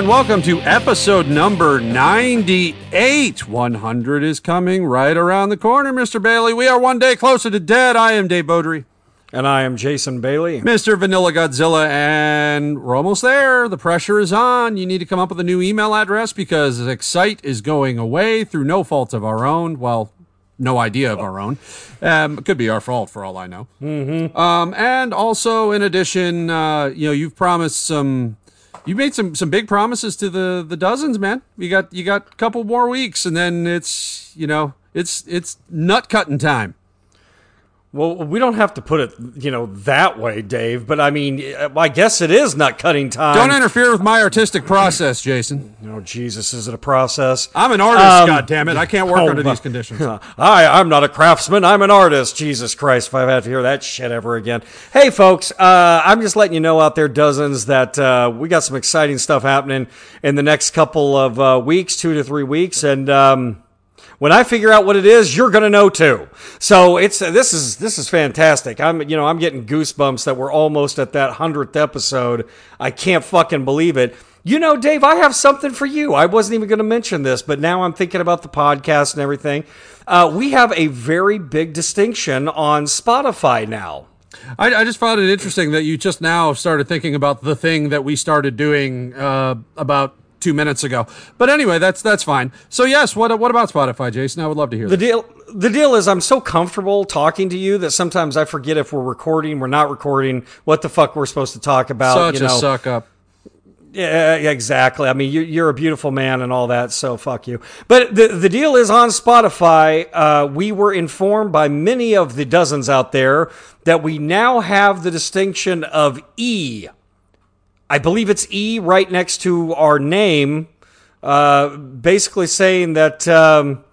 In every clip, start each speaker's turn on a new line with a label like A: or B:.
A: And welcome to episode number 98. 100 is coming right around the corner, Mr. Bailey. We are one day closer to dead. I am Dave Beaudry.
B: And I am Jason Bailey.
A: Mr. Vanilla Godzilla, and we're almost there. The pressure is on. You need to come up with a new email address because Excite is going away through no fault of our own. Well, no idea of our own. Um, it could be our fault for all I know. Mm-hmm. Um, and also, in addition, uh, you know, you've promised some. You made some some big promises to the the dozens, man. You got you got a couple more weeks, and then it's you know it's it's nut cutting time.
B: Well, we don't have to put it, you know, that way, Dave. But I mean, I guess it is nut cutting time.
A: Don't interfere with my artistic process, Jason.
B: Oh Jesus, is it a process?
A: I'm an artist. Um, God damn it! I can't work oh, under these conditions.
B: I, I'm not a craftsman. I'm an artist. Jesus Christ! If I have to hear that shit ever again. Hey, folks, uh, I'm just letting you know out there, dozens, that uh, we got some exciting stuff happening in the next couple of uh, weeks, two to three weeks, and. Um, when I figure out what it is, you're going to know too. So it's this is this is fantastic. I'm you know I'm getting goosebumps that we're almost at that hundredth episode. I can't fucking believe it. You know, Dave, I have something for you. I wasn't even going to mention this, but now I'm thinking about the podcast and everything. Uh, we have a very big distinction on Spotify now.
A: I, I, just found it interesting that you just now started thinking about the thing that we started doing uh, about two minutes ago. But anyway, that's that's fine. So yes, what what about Spotify, Jason? I would love to hear
B: the
A: that.
B: deal. The deal is, I'm so comfortable talking to you that sometimes I forget if we're recording, we're not recording, what the fuck we're supposed to talk about.
A: Such
B: you know.
A: a suck up.
B: Yeah, exactly. I mean, you're a beautiful man and all that, so fuck you. But the the deal is on Spotify. Uh, we were informed by many of the dozens out there that we now have the distinction of E I believe it's E right next to our name, uh, basically saying that um,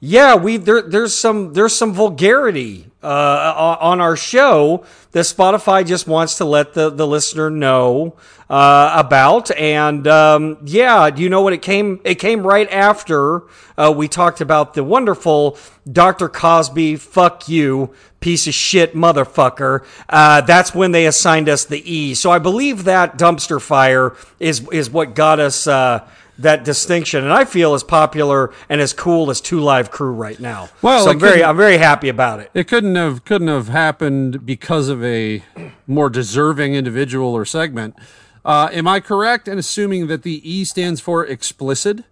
B: yeah, we there, there's some there's some vulgarity uh, on our show that Spotify just wants to let the the listener know uh, about. And um, yeah, do you know what it came? It came right after uh, we talked about the wonderful Dr. Cosby. Fuck you, piece of shit motherfucker. Uh, that's when they assigned us the E. So I believe that dumpster fire is is what got us uh, that distinction, and I feel as popular and as cool as Two Live Crew right now. Well, so I'm very I'm very happy about it.
A: It couldn't have couldn't have happened because of a more deserving individual or segment. Uh, am I correct in assuming that the E stands for explicit?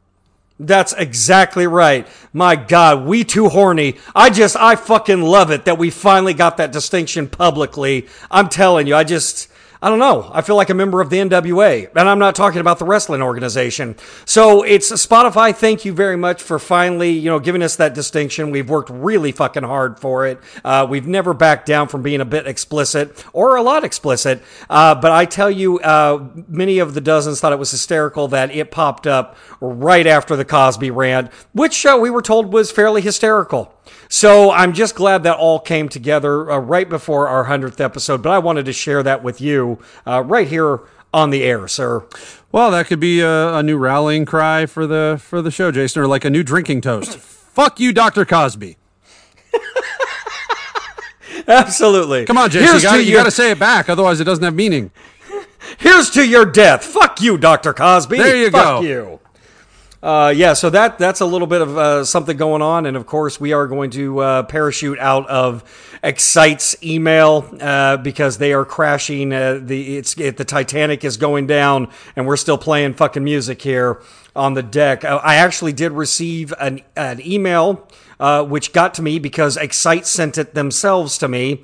B: That's exactly right. My God, we too horny. I just, I fucking love it that we finally got that distinction publicly. I'm telling you, I just, I don't know. I feel like a member of the NWA, and I'm not talking about the wrestling organization. So it's Spotify. Thank you very much for finally, you know, giving us that distinction. We've worked really fucking hard for it. Uh, we've never backed down from being a bit explicit or a lot explicit. Uh, but I tell you, uh, many of the dozens thought it was hysterical that it popped up right after the Cosby rant, which uh, we were told was fairly hysterical. So I'm just glad that all came together uh, right before our 100th episode, but I wanted to share that with you uh, right here on the air, sir.
A: Well, that could be a, a, new rallying cry for the for the show, Jason, or like a new drinking toast. Fuck you, Dr. Cosby.
B: Absolutely.
A: Come on, Jason. You got, you got to say it back, otherwise it doesn't have meaning.
B: Here's to your death. Fuck you, Dr. Cosby.
A: There you
B: Fuck
A: go.
B: you. Uh, yeah, so that that's a little bit of uh, something going on, and of course we are going to uh, parachute out of Excite's email uh, because they are crashing. Uh, the it's it, the Titanic is going down, and we're still playing fucking music here on the deck. Uh, I actually did receive an an email. which got to me because Excite sent it themselves to me,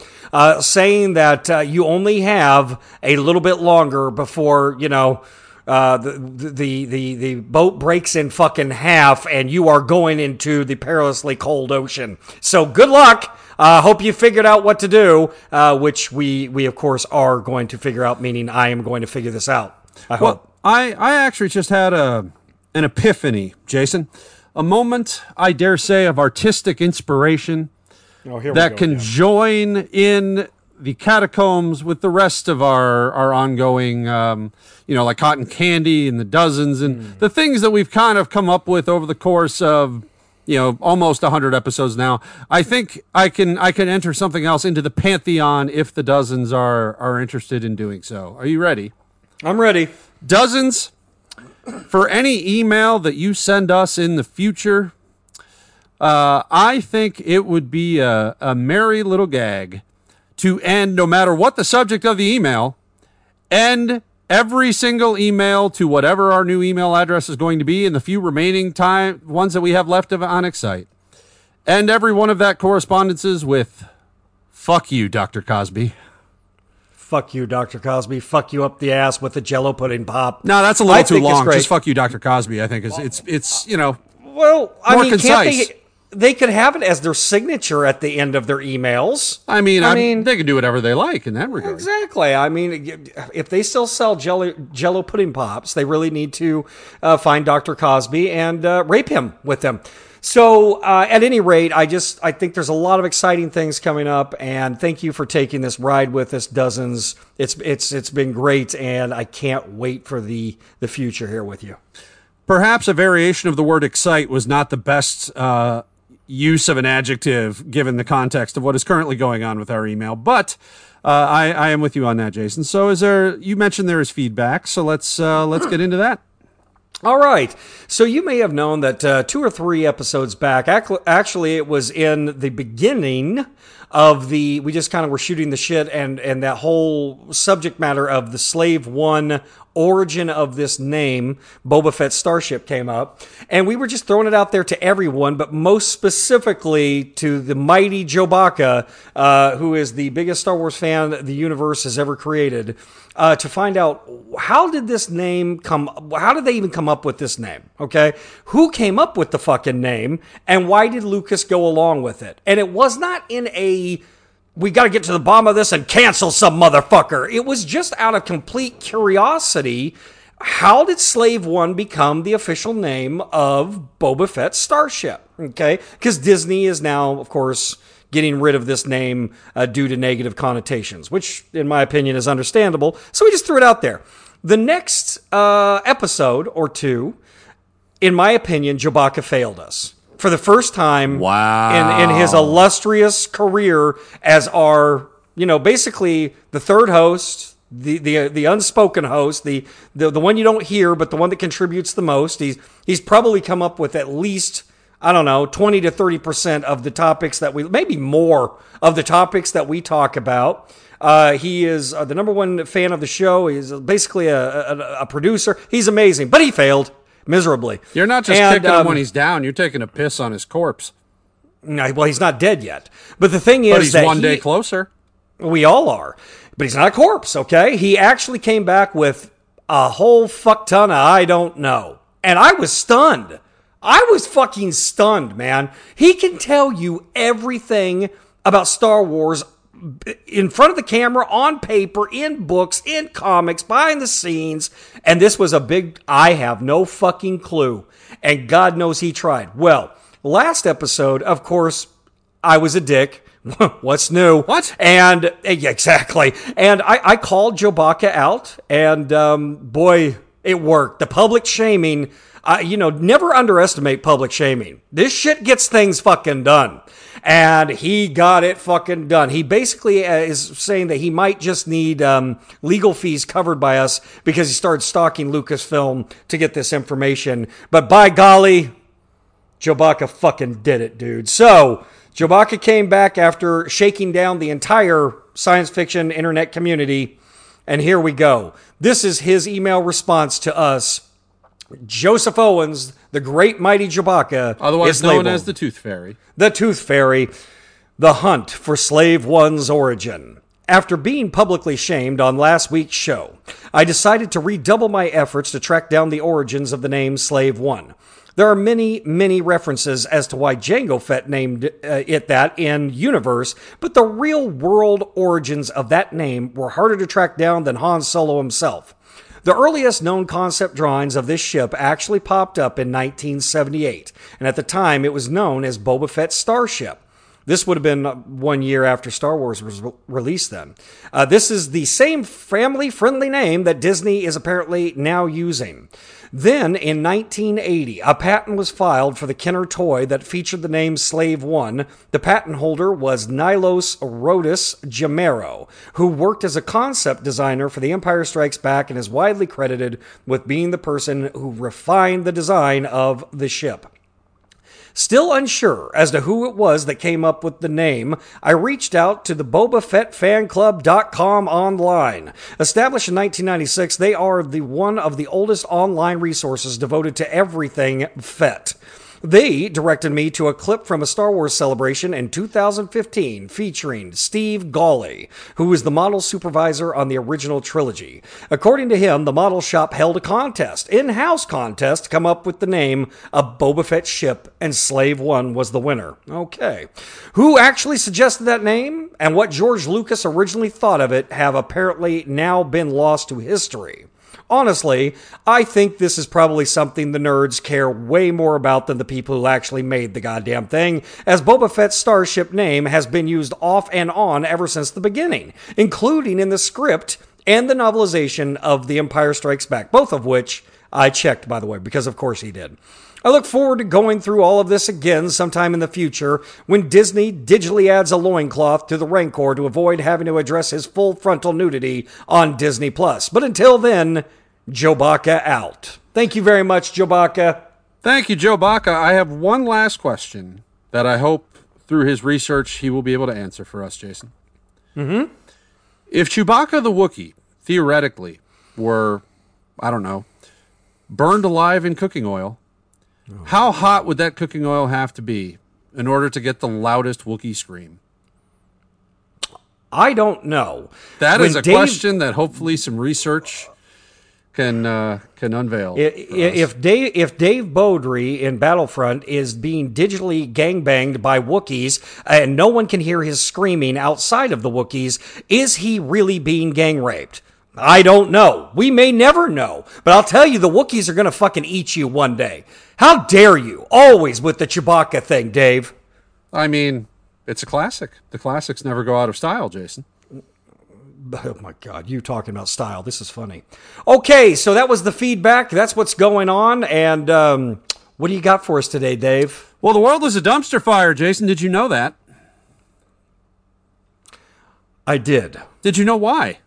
B: saying that you only have a little bit longer before you know uh, the, the the the boat breaks in fucking half, and you are going into the perilously cold ocean. So good luck. I uh, hope you figured out what to do, uh, which we we of course are going to figure out. Meaning, I am going to figure this out. I
A: well,
B: hope.
A: I I actually just had a an epiphany, Jason, a moment I dare say of artistic inspiration
B: oh,
A: that can join in the catacombs with the rest of our our ongoing um, you know like cotton candy and the dozens and mm. the things that we've kind of come up with over the course of you know almost 100 episodes now. I think i can i can enter something else into the pantheon if the dozens are are interested in doing so. Are you ready?
B: I'm ready.
A: Dozens for any email that you send us in the future, uh, I think it would be a, a merry little gag to end, no matter what the subject of the email, end every single email to whatever our new email address is going to be in the few remaining time ones that we have left of on Excite. End every one of that correspondences with "fuck you, Dr. Cosby."
B: Fuck you, Dr. Cosby. Fuck you up the ass with the jello pudding pop.
A: No, that's a little
B: I
A: too long. Just fuck you, Dr. Cosby. I think it's it's it's you know
B: Well, I
A: More
B: mean,
A: concise.
B: can't they? They could have it as their signature at the end of their emails.
A: I mean,
B: I
A: I
B: mean-
A: they can do whatever they like in that regard.
B: Exactly. I mean, if they still sell Jello, Jello pudding pops, they really need to uh, find Dr. Cosby and uh, rape him with them. So, uh, at any rate, I just I think there's a lot of exciting things coming up, and thank you for taking this ride with us, dozens. It's it's it's been great, and I can't wait for the the future here with you.
A: Perhaps a variation of the word excite was not the best uh, use of an adjective given the context of what is currently going on with our email, but. Uh, I, I am with you on that, Jason. So, is there? You mentioned there is feedback, so let's uh, let's get into that.
B: All right. So you may have known that uh, two or three episodes back, actually, it was in the beginning of the. We just kind of were shooting the shit, and and that whole subject matter of the Slave One origin of this name, Boba Fett Starship, came up, and we were just throwing it out there to everyone, but most specifically to the mighty Joe Baca, uh, who is the biggest Star Wars fan the universe has ever created uh, to find out how did this name come how did they even come up with this name okay? Who came up with the fucking name and why did lucas go along with it? And it was not in a we got to get to the bottom of this and cancel some motherfucker it was just out of complete curiosity how did slave one become the official name of boba fett's starship okay because disney is now of course getting rid of this name uh, due to negative connotations, which, in my opinion, is understandable. So we just threw it out there. The next uh, episode or two, in my opinion, Joe Baca failed us for the first time
A: Wow.
B: in, in his illustrious career as our, you know, basically the third host. The, the the unspoken host, the, the the one you don't hear, but the one that contributes the most. He's he's probably come up with at least I don't know, 20 to 30% of the topics that we, maybe more of the topics that we talk about. Uh, he is uh, the number one fan of the show. He's basically a, a, a producer. He's amazing, but he failed miserably.
A: You're not just
B: And,
A: kicking him
B: um,
A: when he's down; you're taking a piss on his corpse.
B: no, well, he's not dead yet. But the thing is
A: But he's
B: that
A: one
B: he-
A: day closer.
B: We all are. But he's not a corpse, okay? He actually came back with a whole fuck ton of I don't know. And I was stunned. I was fucking stunned, man. He can tell you everything about Star Wars in front of the camera, on paper, in books, in comics, behind the scenes. And this was a big, I have no fucking clue. And God knows he tried. Well, last episode, of course, I was a dick. What's new?
A: What?
B: And uh, exactly. And I, I called Joe Baca out, and um, boy, it worked. The public shaming, uh, you know, never underestimate public shaming. This shit gets things fucking done. And he got it fucking done. He basically uh, is saying that he might just need um, legal fees covered by us because he started stalking Lucasfilm to get this information. But by golly, Chewbacca fucking did it, dude. So, Chewbacca came back after shaking down the entire science fiction internet community. And here we go. This is his email response to us. Joseph Owens, the great mighty Chewbacca,
A: Otherwise
B: is
A: known
B: labeled
A: as the Tooth Fairy.
B: the Tooth Fairy, The Hunt for Slave One's Origin. After being publicly shamed on last week's show, I decided to redouble my efforts to track down the origins of the name Slave One. There are many, many references as to why Jango Fett named uh, it that in universe, but the real world origins of that name were harder to track down than Han Solo himself. The earliest known concept drawings of this ship actually popped up in 1978, and at the time it was known as Boba Fett's Starship. This would have been one year after Star Wars was re- released then. Uh, this is the same family friendly name that Disney is apparently now using. Then, in 1980, a patent was filed for the Kenner toy that featured the name Slave One. The patent holder was Nilos Rodis Jamero, who worked as a concept designer for The Empire Strikes Back and is widely credited with being the person who refined the design of the ship. Still unsure as to who it was that came up with the name, I reached out to the BobaFettFanClub.com online. Established in 1996, they are the one of the oldest online resources devoted to everything Fett. They directed me to a clip from a Star Wars celebration in 2015 featuring Steve Gawley, who was the model supervisor on the original trilogy. According to him, the model shop held a contest, in house contest, to come up with the name of Boba Fett ship, and Slave One was the winner. Okay. Who actually suggested that name and what George Lucas originally thought of it have apparently now been lost to history. Honestly, I think this is probably something the nerds care way more about than the people who actually made the goddamn thing, as Boba Fett's starship name has been used off and on ever since the beginning, including in the script and the novelization of The Empire Strikes Back, both of which I checked, by the way, because of course he did. I look forward to going through all of this again sometime in the future when Disney digitally adds a loincloth to the Rancor to avoid having to address his full frontal nudity on Disney Plus. But until then, Joe Baca out. Thank you very much, Joe Baca.
A: Thank you, Joe Baca. I have one last question that I hope through his research he will be able to answer for us, Jason.
B: Mm-hmm.
A: If Chewbacca the Wookiee, theoretically, were, I don't know, burned alive in cooking oil, how hot would that cooking oil have to be in order to get the loudest Wookiee scream?
B: I don't know.
A: That
B: When
A: is a
B: Dave-
A: question that hopefully some research can uh, can unveil.
B: If Dave if Dave Beaudry in Battlefront is being digitally gangbanged by Wookiees and no one can hear his screaming outside of the Wookiees, is he really being gang raped? I don't know. We may never know. But I'll tell you, the Wookiees are going to fucking eat you one day. How dare you? Always with the Chewbacca thing, Dave.
A: I mean, it's a classic. The classics never go out of style, Jason.
B: Oh my God, you talking about style. This is funny. Okay, so that was the feedback. That's what's going on. And um, what do you got for us today, Dave?
A: Well, the world is a dumpster fire, Jason. Did you know that?
B: I did.
A: Did you know why?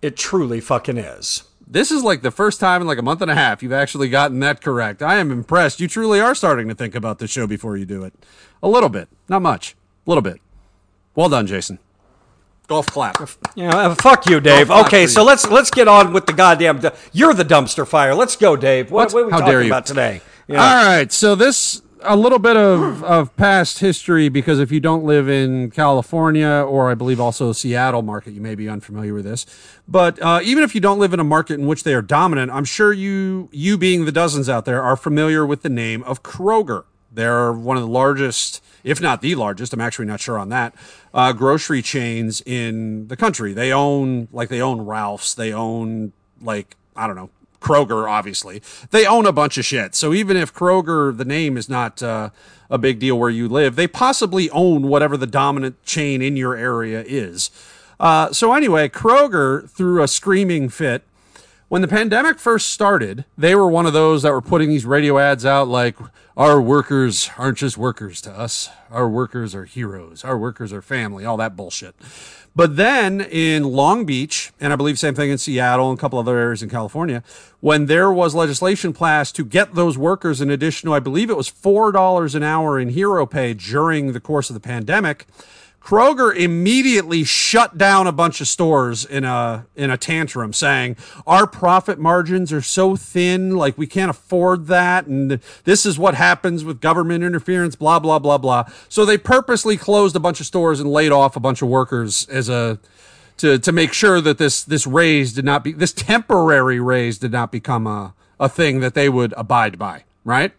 B: It truly fucking is.
A: This is like the first time in like a month and a half you've actually gotten that correct. I am impressed. You truly are starting to think about the show before you do it. A little bit. Not much. A little bit. Well done, Jason. Golf clap.
B: Yeah, uh, fuck you, Dave. Okay, so let's let's get on with the goddamn. You're the dumpster fire. Let's go, Dave. What,
A: What?
B: what are we
A: How
B: talking
A: dare you.
B: about today?
A: All right. So this a little bit of, of past history because if you don't live in California or I believe also Seattle market, you may be unfamiliar with this. But uh, even if you don't live in a market in which they are dominant, I'm sure you you being the dozens out there are familiar with the name of Kroger. They're one of the largest, if not the largest. I'm actually not sure on that. Uh, grocery chains in the country. They own like they own Ralph's. They own like I don't know Kroger, obviously. They own a bunch of shit. So even if Kroger, the name is not uh, a big deal where you live, they possibly own whatever the dominant chain in your area is. Uh, so anyway, Kroger threw a screaming fit. When the pandemic first started, they were one of those that were putting these radio ads out like, our workers aren't just workers to us. Our workers are heroes. Our workers are family, all that bullshit. But then in Long Beach, and I believe same thing in Seattle and a couple other areas in California, when there was legislation passed to get those workers an additional, I believe it was $4 an hour in hero pay during the course of the pandemic, Kroger immediately shut down a bunch of stores in a in a tantrum saying our profit margins are so thin like we can't afford that and this is what happens with government interference blah blah blah blah. So they purposely closed a bunch of stores and laid off a bunch of workers as a to to make sure that this this raise did not be this temporary raise did not become a a thing that they would abide by, right?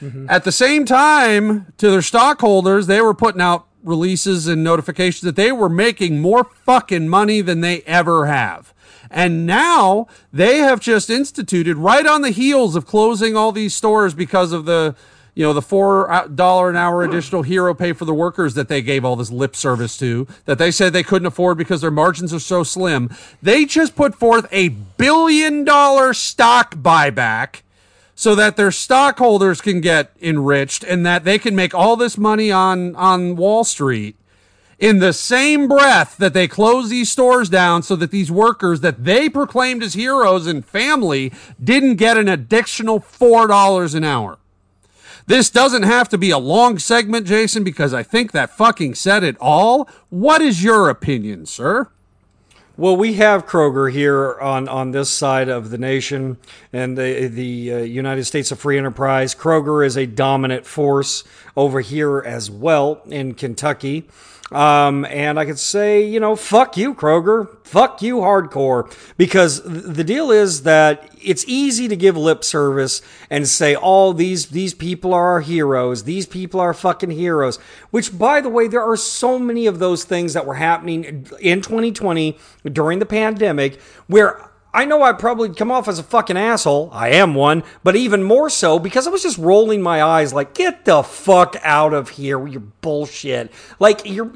A: Mm-hmm. At the same time, to their stockholders, they were putting out releases and notifications that they were making more fucking money than they ever have. And now they have just instituted right on the heels of closing all these stores because of the you know, the four uh, dollar an hour additional hero pay for the workers that they gave all this lip service to, that they said they couldn't afford because their margins are so slim. They just put forth a billion dollar stock buyback so that their stockholders can get enriched and that they can make all this money on on Wall Street in the same breath that they close these stores down so that these workers that they proclaimed as heroes and family didn't get an additional $4 an hour. This doesn't have to be a long segment, Jason, because I think that fucking said it all. What is your opinion, sir?
B: Well, we have Kroger here on, on this side of the nation and the, the uh, United States of Free Enterprise. Kroger is a dominant force over here as well in Kentucky. Um, and I could say, you know, fuck you, Kroger. Fuck you, hardcore. Because the deal is that it's easy to give lip service and say, oh, these, these people are our heroes. These people are fucking heroes. Which, by the way, there are so many of those things that were happening in 2020 during the pandemic where I know I probably come off as a fucking asshole. I am one, but even more so because I was just rolling my eyes like, get the fuck out of here with your bullshit. Like, you're,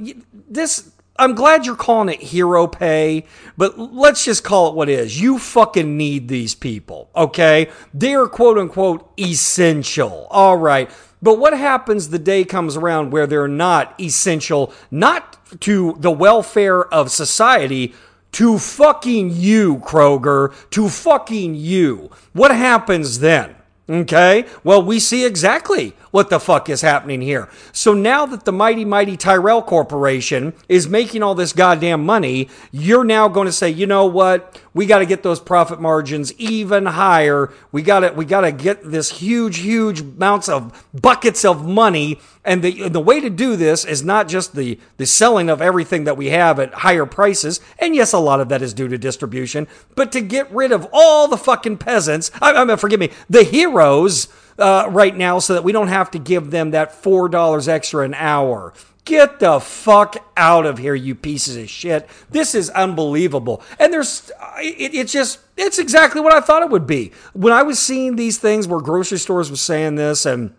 B: this, I'm glad you're calling it hero pay, but let's just call it what it is. You fucking need these people, okay? They're quote unquote essential. All right. But what happens the day comes around where they're not essential, not to the welfare of society, to fucking you, Kroger, to fucking you. What happens then? Okay. Well, we see exactly what the fuck is happening here. So now that the mighty, mighty Tyrell Corporation is making all this goddamn money, you're now going to say, you know what? We got to get those profit margins even higher. We got to, we got to get this huge, huge amounts of buckets of money. And the, the way to do this is not just the, the selling of everything that we have at higher prices. And yes, a lot of that is due to distribution, but to get rid of all the fucking peasants. I, I mean, forgive me, the heroes uh, right now so that we don't have to give them that $4 extra an hour. Get the fuck out of here, you pieces of shit. This is unbelievable. And there's, it, it's just, it's exactly what I thought it would be. When I was seeing these things where grocery stores were saying this and,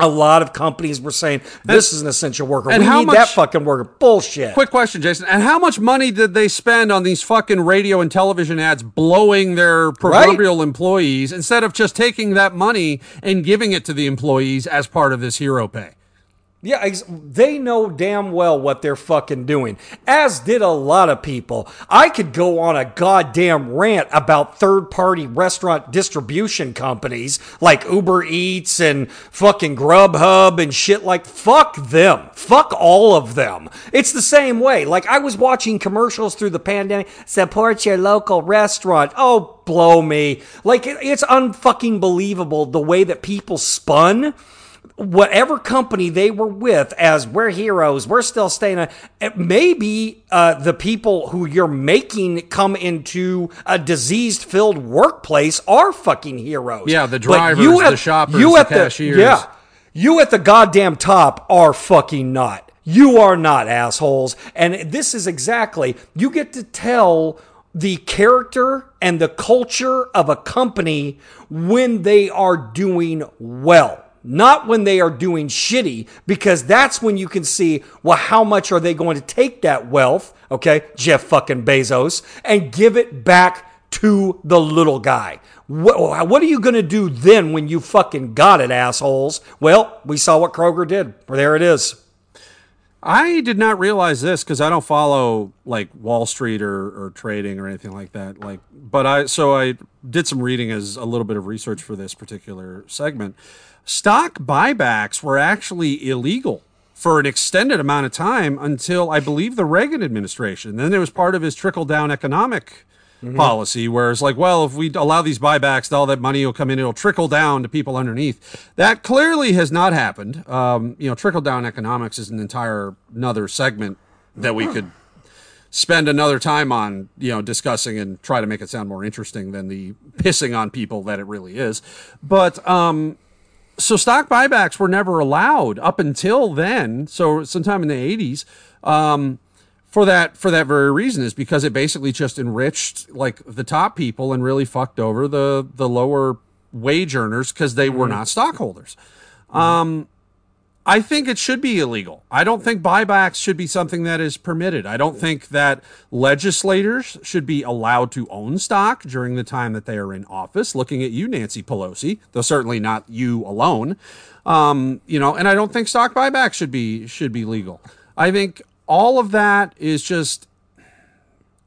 B: a lot of companies were saying this is an essential worker. And we how need much, that fucking worker. Bullshit.
A: Quick question, Jason. And how much money did they spend on these fucking radio and television ads blowing their proverbial right? employees instead of just taking that money and giving it to the employees as part of this hero pay?
B: Yeah, they know damn well what they're fucking doing, as did a lot of people. I could go on a goddamn rant about third party restaurant distribution companies like Uber Eats and fucking Grubhub and shit like fuck them. Fuck all of them. It's the same way. Like I was watching commercials through the pandemic, support your local restaurant. Oh, blow me. Like it's unfucking believable the way that people spun whatever company they were with as we're heroes, we're still staying. Maybe uh, the people who you're making come into a diseased filled workplace are fucking heroes.
A: Yeah, the drivers, you at, the shoppers, you at the cashiers.
B: yeah, you at the goddamn top are fucking not. You are not assholes. And this is exactly, you get to tell the character and the culture of a company when they are doing well not when they are doing shitty, because that's when you can see, well, how much are they going to take that wealth, okay, Jeff fucking Bezos, and give it back to the little guy. What, what are you going to do then when you fucking got it, assholes? Well, we saw what Kroger did. There it is.
A: I did not realize this because I don't follow like Wall Street or, or trading or anything like that. Like, but I so I did some reading as a little bit of research for this particular segment stock buybacks were actually illegal for an extended amount of time until I believe the Reagan administration. Then it was part of his trickle down economic mm-hmm. policy, where it's like, well, if we allow these buybacks, all that money will come in, it'll trickle down to people underneath. That clearly has not happened. Um, you know, trickle down economics is an entire another segment that we could spend another time on, you know, discussing and try to make it sound more interesting than the pissing on people that it really is. But um, so stock buybacks were never allowed up until then. So sometime in the 80s. Um, for that for that very reason is because it basically just enriched like the top people and really fucked over the the lower wage earners because they mm-hmm. were not stockholders. Um, I think it should be illegal. I don't think buybacks should be something that is permitted. I don't think that legislators should be allowed to own stock during the time that they are in office. Looking at you, Nancy Pelosi, though certainly not you alone. Um, you know, and I don't think stock buybacks should be should be legal. I think all of that is just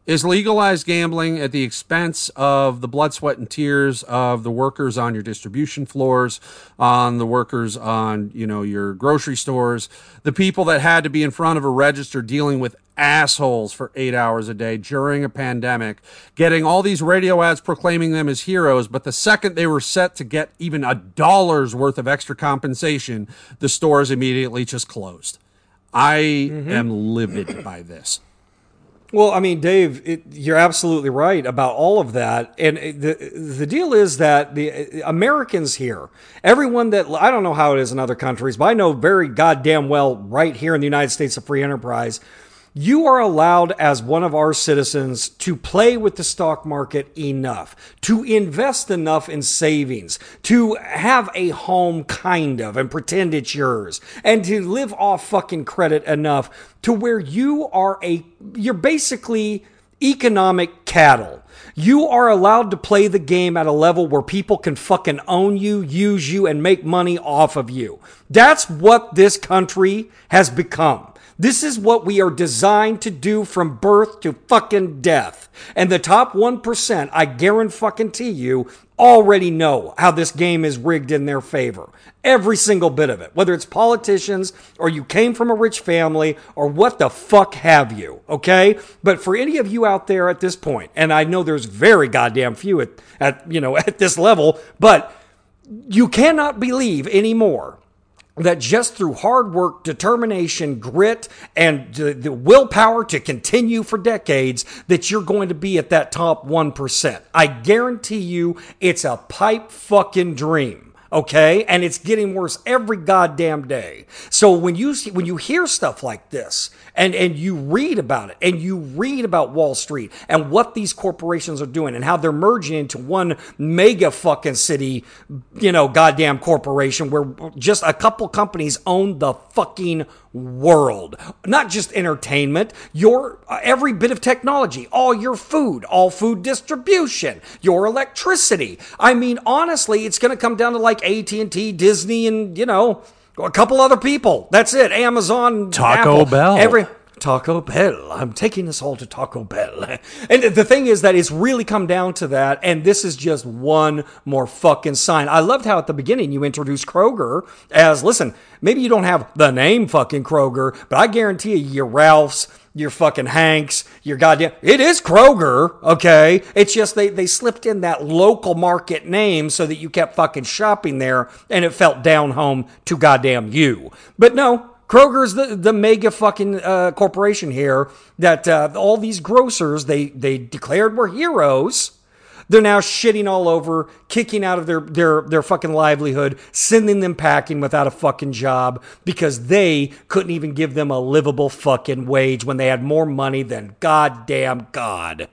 A: is legalized gambling at the expense of the blood, sweat, and tears of the workers on your distribution floors, on the workers on, you know, your grocery stores, the people that had to be in front of a register dealing with assholes for eight hours a day during a pandemic, getting all these radio ads proclaiming them as heroes, but the second they were set to get even a dollar's worth of extra compensation, the stores immediately just closed. I mm-hmm. am livid by this.
B: Well, I mean, Dave, it, you're absolutely right about all of that, and uh, the the deal is that the uh, Americans here, everyone that I don't know how it is in other countries, but I know very goddamn well right here in the United States of free enterprise, you are allowed as one of our citizens to play with the stock market enough, to invest enough in savings, to have a home kind of and pretend it's yours, and to live off fucking credit enough to where you are a, you're basically economic cattle. You are allowed to play the game at a level where people can fucking own you, use you, and make money off of you. That's what this country has become. This is what we are designed to do from birth to fucking death. And the top 1%, I guarantee you, already know how this game is rigged in their favor. Every single bit of it. Whether it's politicians or you came from a rich family or what the fuck have you. Okay? But for any of you out there at this point, and I know there's very goddamn few at, at you know, at this level, but you cannot believe anymore that just through hard work, determination, grit, and the, willpower to continue for decades, that you're going to be at that top 1%. I guarantee you it's a pipe fucking dream okay and it's getting worse every goddamn day so when you when you hear stuff like this and and you read about it and you read about Wall Street and what these corporations are doing and how they're merging into one mega fucking city, you know, goddamn corporation where just a couple companies own the fucking world. Not just entertainment, your uh, every bit of technology, all your food, all food distribution, your electricity. I mean, honestly, it's going to come down to like AT&T, Disney and, you know, a couple other people. That's it. Amazon,
A: Taco
B: Apple,
A: Bell.
B: Every Taco Bell. I'm taking us all to Taco Bell. And the thing is that it's really come down to that. And this is just one more fucking sign. I loved how at the beginning you introduced Kroger as, listen, maybe you don't have the name fucking Kroger, but I guarantee you, your Ralph's, your fucking Hanks, your goddamn. It is Kroger, okay? It's just they, they slipped in that local market name so that you kept fucking shopping there and it felt down home to goddamn you. But no, Kroger's the, the mega fucking uh, corporation here that uh, all these grocers they they declared were heroes. They're now shitting all over, kicking out of their, their, their fucking livelihood, sending them packing without a fucking job because they couldn't even give them a livable fucking wage when they had more money than goddamn God.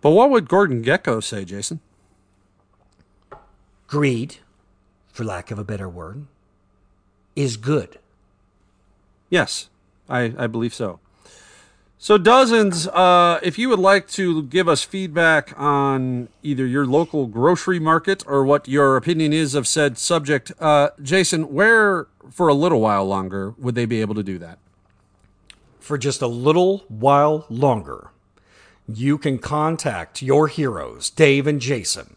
A: But what would Gordon Gekko say, Jason?
B: Greed, for lack of a better word, is good.
A: Yes, I, I believe so. So, dozens, uh, if you would like to give us feedback on either your local grocery market or what your opinion is of said subject, uh, Jason, where for a little while longer would they be able to do that?
B: For just a little while longer, you can contact your heroes, Dave and Jason,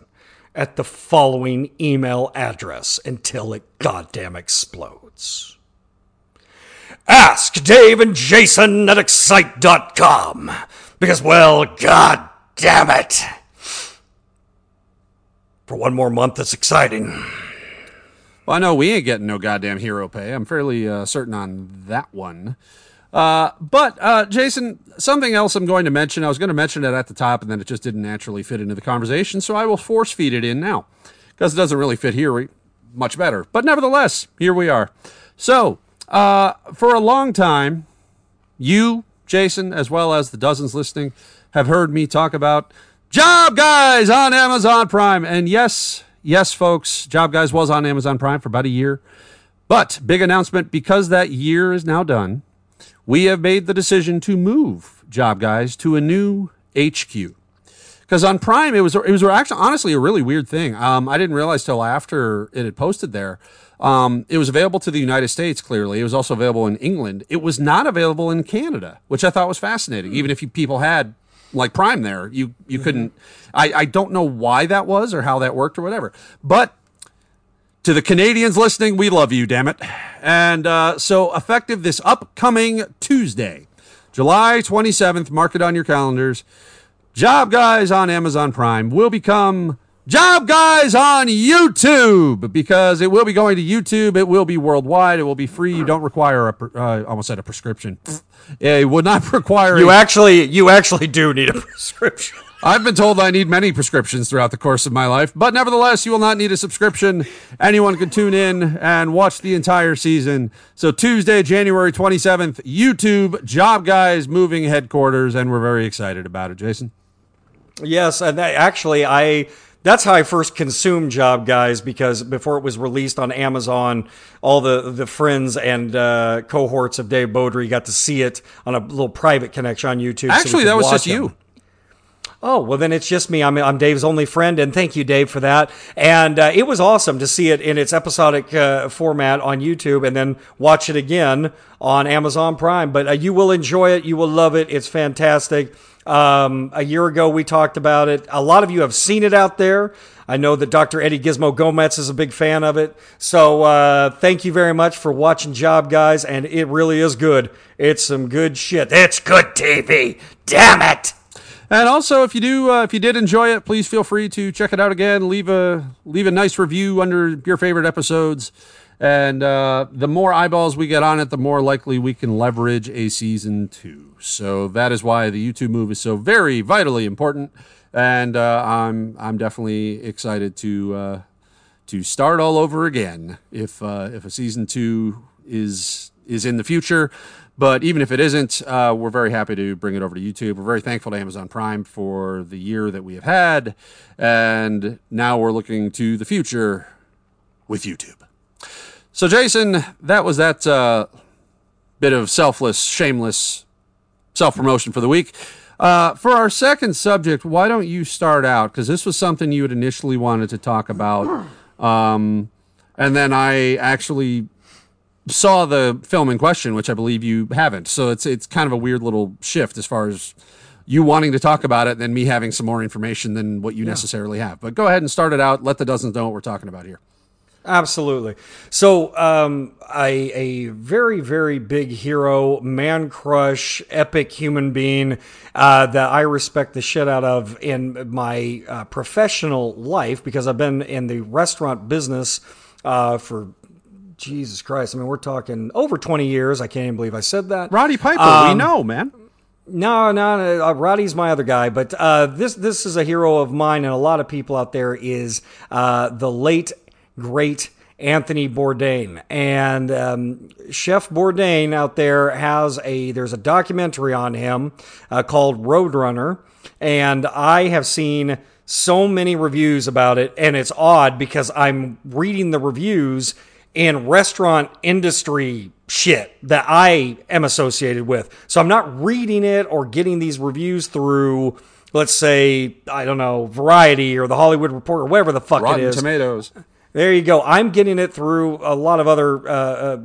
B: at the following email address until it goddamn explodes. Ask Dave and Jason at Excite.com. Because, well, god damn it. For one more month, it's exciting.
A: Well, I know we ain't getting no goddamn hero pay. I'm fairly uh, certain on that one. Uh, but, uh, Jason, something else I'm going to mention. I was going to mention it at the top, and then it just didn't naturally fit into the conversation, so I will force feed it in now. Because it doesn't really fit here much better. But nevertheless, here we are. So, uh, for a long time, you, Jason, as well as the dozens listening, have heard me talk about job guys on Amazon Prime. And yes, yes, folks, Job Guys was on Amazon Prime for about a year. But big announcement because that year is now done, we have made the decision to move Job Guys to a new HQ. Because on Prime, it was it was actually honestly a really weird thing. Um, I didn't realize till after it had posted there. Um, it was available to the United States. Clearly, it was also available in England. It was not available in Canada, which I thought was fascinating. Even if you, people had like Prime there, you you couldn't. I, I don't know why that was or how that worked or whatever. But to the Canadians listening, we love you, damn it. And uh, so, effective this upcoming Tuesday, July 27th, mark it on your calendars. Job Guys on Amazon Prime will become Job Guys on YouTube because it will be going to YouTube. It will be worldwide. It will be free. You don't require a, uh, almost said a prescription. It would not require.
B: You
A: a,
B: actually, you actually do need a prescription.
A: I've been told I need many prescriptions throughout the course of my life, but nevertheless, you will not need a subscription. Anyone can tune in and watch the entire season. So Tuesday, January 27th, YouTube, Job Guys moving headquarters, and we're very excited about it, Jason.
B: Yes, and that, actually, I that's how I first consumed Job Guys because before it was released on Amazon, all the the friends and uh, cohorts of Dave Beaudry got to see it on a little private connection on YouTube.
A: Actually,
B: so
A: that was just you.
B: Oh, well, then it's just me. I'm, I'm Dave's only friend, and thank you, Dave, for that. And uh, it was awesome to see it in its episodic uh, format on YouTube and then watch it again on Amazon Prime. But uh, you will enjoy it. You will love it. It's fantastic. Um, a year ago, we talked about it. A lot of you have seen it out there. I know that Dr. Eddie Gizmo Gomez is a big fan of it. So uh, thank you very much for watching Job Guys, and it really is good. It's some good shit. It's good TV. Damn it.
A: And also, if you do, uh, if you did enjoy it, please feel free to check it out again. Leave a leave a nice review under your favorite episodes. And uh, the more eyeballs we get on it, the more likely we can leverage a season two. So that is why the YouTube move is so very vitally important. And uh, I'm I'm definitely excited to uh, to start all over again if uh, if a season two is is in the future. But even if it isn't, uh, we're very happy to bring it over to YouTube. We're very thankful to Amazon Prime for the year that we have had. And now we're looking to the future with YouTube. So, Jason, that was that uh, bit of selfless, shameless self promotion for the week. Uh, for our second subject, why don't you start out? Because this was something you had initially wanted to talk about. Um, and then I actually saw the film in question, which I believe you haven't. So it's it's kind of a weird little shift as far as you wanting to talk about it, and then me having some more information than what you yeah. necessarily have. But go ahead and start it out. Let the dozens know what we're talking about here.
B: Absolutely. So, um, a, a very, very big hero, man crush, epic human being uh, that I respect the shit out of in my uh, professional life because I've been in the restaurant business uh, for Jesus Christ. I mean, we're talking over 20 years. I can't even believe I said that.
A: Roddy Piper, um, we know, man.
B: No, no, no uh, Roddy's my other guy, but uh, this this is a hero of mine, and a lot of people out there is uh, the late great Anthony Bourdain. And um, Chef Bourdain out there has a there's a documentary on him uh, called Roadrunner, and I have seen so many reviews about it, and it's odd because I'm reading the reviews in restaurant industry shit that I am associated with. So I'm not reading it or getting these reviews through let's say, I don't know, Variety or the Hollywood Reporter, whatever the fuck
A: Rotten
B: it is.
A: Tomatoes.
B: There you go. I'm getting it through a lot of other uh, uh,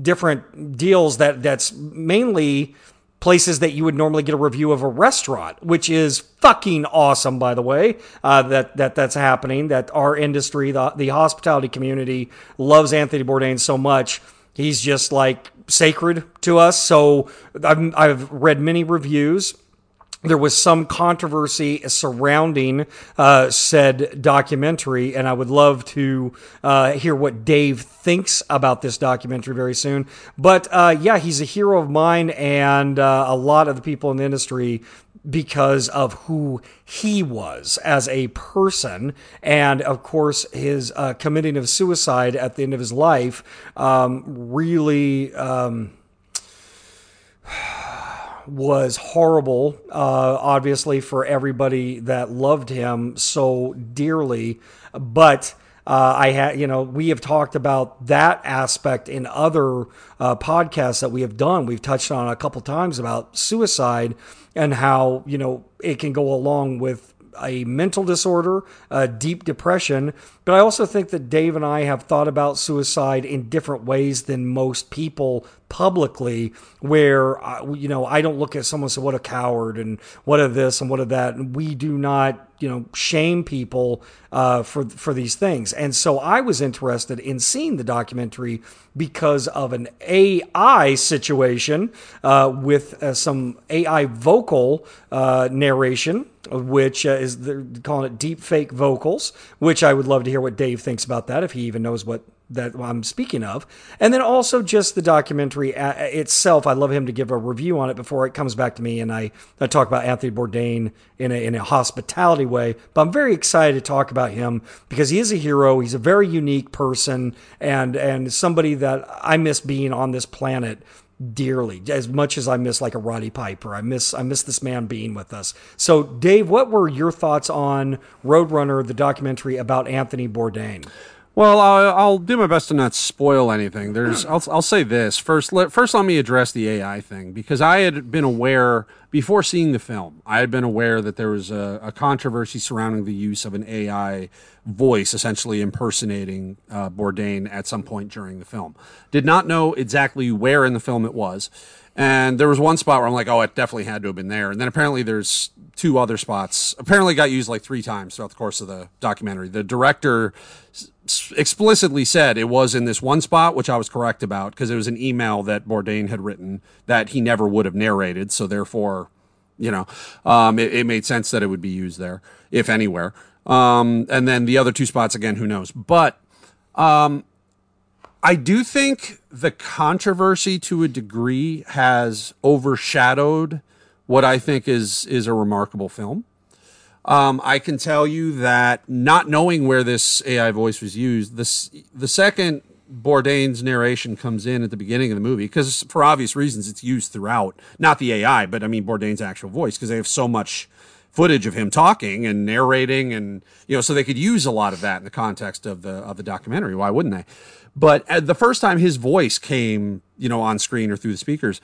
B: different deals that that's mainly places that you would normally get a review of a restaurant, which is fucking awesome, by the way. Uh, that that that's happening. That our industry, the the hospitality community, loves Anthony Bourdain so much. He's just like sacred to us. So I've, I've read many reviews there was some controversy surrounding uh, said documentary, and I would love to uh, hear what Dave thinks about this documentary very soon. But uh, yeah, he's a hero of mine, and uh, a lot of the people in the industry because of who he was as a person, and of course his uh, committing of suicide at the end of his life um, really. Um, was horrible, uh, obviously, for everybody that loved him so dearly. But Uh, I had, you know, we have talked about that aspect in other uh, podcasts that we have done. We've touched on a couple times about suicide and how you know it can go along with a mental disorder, a deep depression. But I also think that Dave and I have thought about suicide in different ways than most people publicly, where, uh, you know, I don't look at someone and say, what a coward and what of this and what of that. And we do not, you know, shame people uh, for, for these things. And so I was interested in seeing the documentary because of an AI situation uh, with uh, some AI vocal uh, narration which uh, is they're calling it deep fake vocals, which I would love to hear what Dave thinks about that if he even knows what that I'm speaking of. And then also just the documentary uh, itself. I'd love him to give a review on it before it comes back to me and I, I talk about Anthony Bourdain in a, in a hospitality way. But I'm very excited to talk about him because he is a hero. He's a very unique person and, and somebody that I miss being on this planet dearly as much as I miss like a Roddy Piper. I miss I miss this man being with us. So Dave, what were your thoughts on Roadrunner, the documentary about Anthony Bourdain?
A: Well, I'll, I'll, do my best to not spoil anything. There's, I'll, I'll say this first. Let, first, let me address the AI thing because I had been aware before seeing the film. I had been aware that there was a, a controversy surrounding the use of an AI voice, essentially impersonating uh, Bourdain at some point during the film. Did not know exactly where in the film it was. And there was one spot where I'm like, oh, it definitely had to have been there. And then apparently there's two other spots. Apparently got used like three times throughout the course of the documentary. The director explicitly said it was in this one spot, which I was correct about because it was an email that Bourdain had written that he never would have narrated. So therefore, you know, um, it, it, made sense that it would be used there, if anywhere. Um, and then the other two spots, again, who knows? But um, I do think the controversy to a degree has overshadowed what I think is is a remarkable film. Um, I can tell you that not knowing where this AI voice was used, this the second Bourdain's narration comes in at the beginning of the movie, because for obvious reasons it's used throughout, not the AI, but I mean Bourdain's actual voice, because they have so much footage of him talking and narrating, and you know, so they could use a lot of that in the context of the of the documentary. Why wouldn't they? But the first time his voice came, you know, on screen or through the speakers,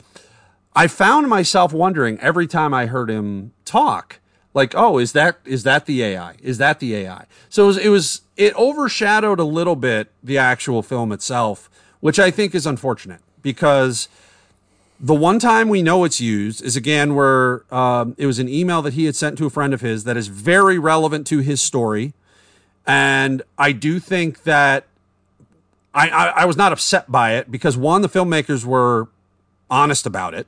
A: I found myself wondering every time I heard him talk, like, oh, is that is that the AI? Is that the AI? So it was, it was it overshadowed a little bit the actual film itself, which I think is unfortunate because the one time we know it's used is again where um, it was an email that he had sent to a friend of his that is very relevant to his story, and I do think that I, I, I was not upset by it because one, the filmmakers were honest about it.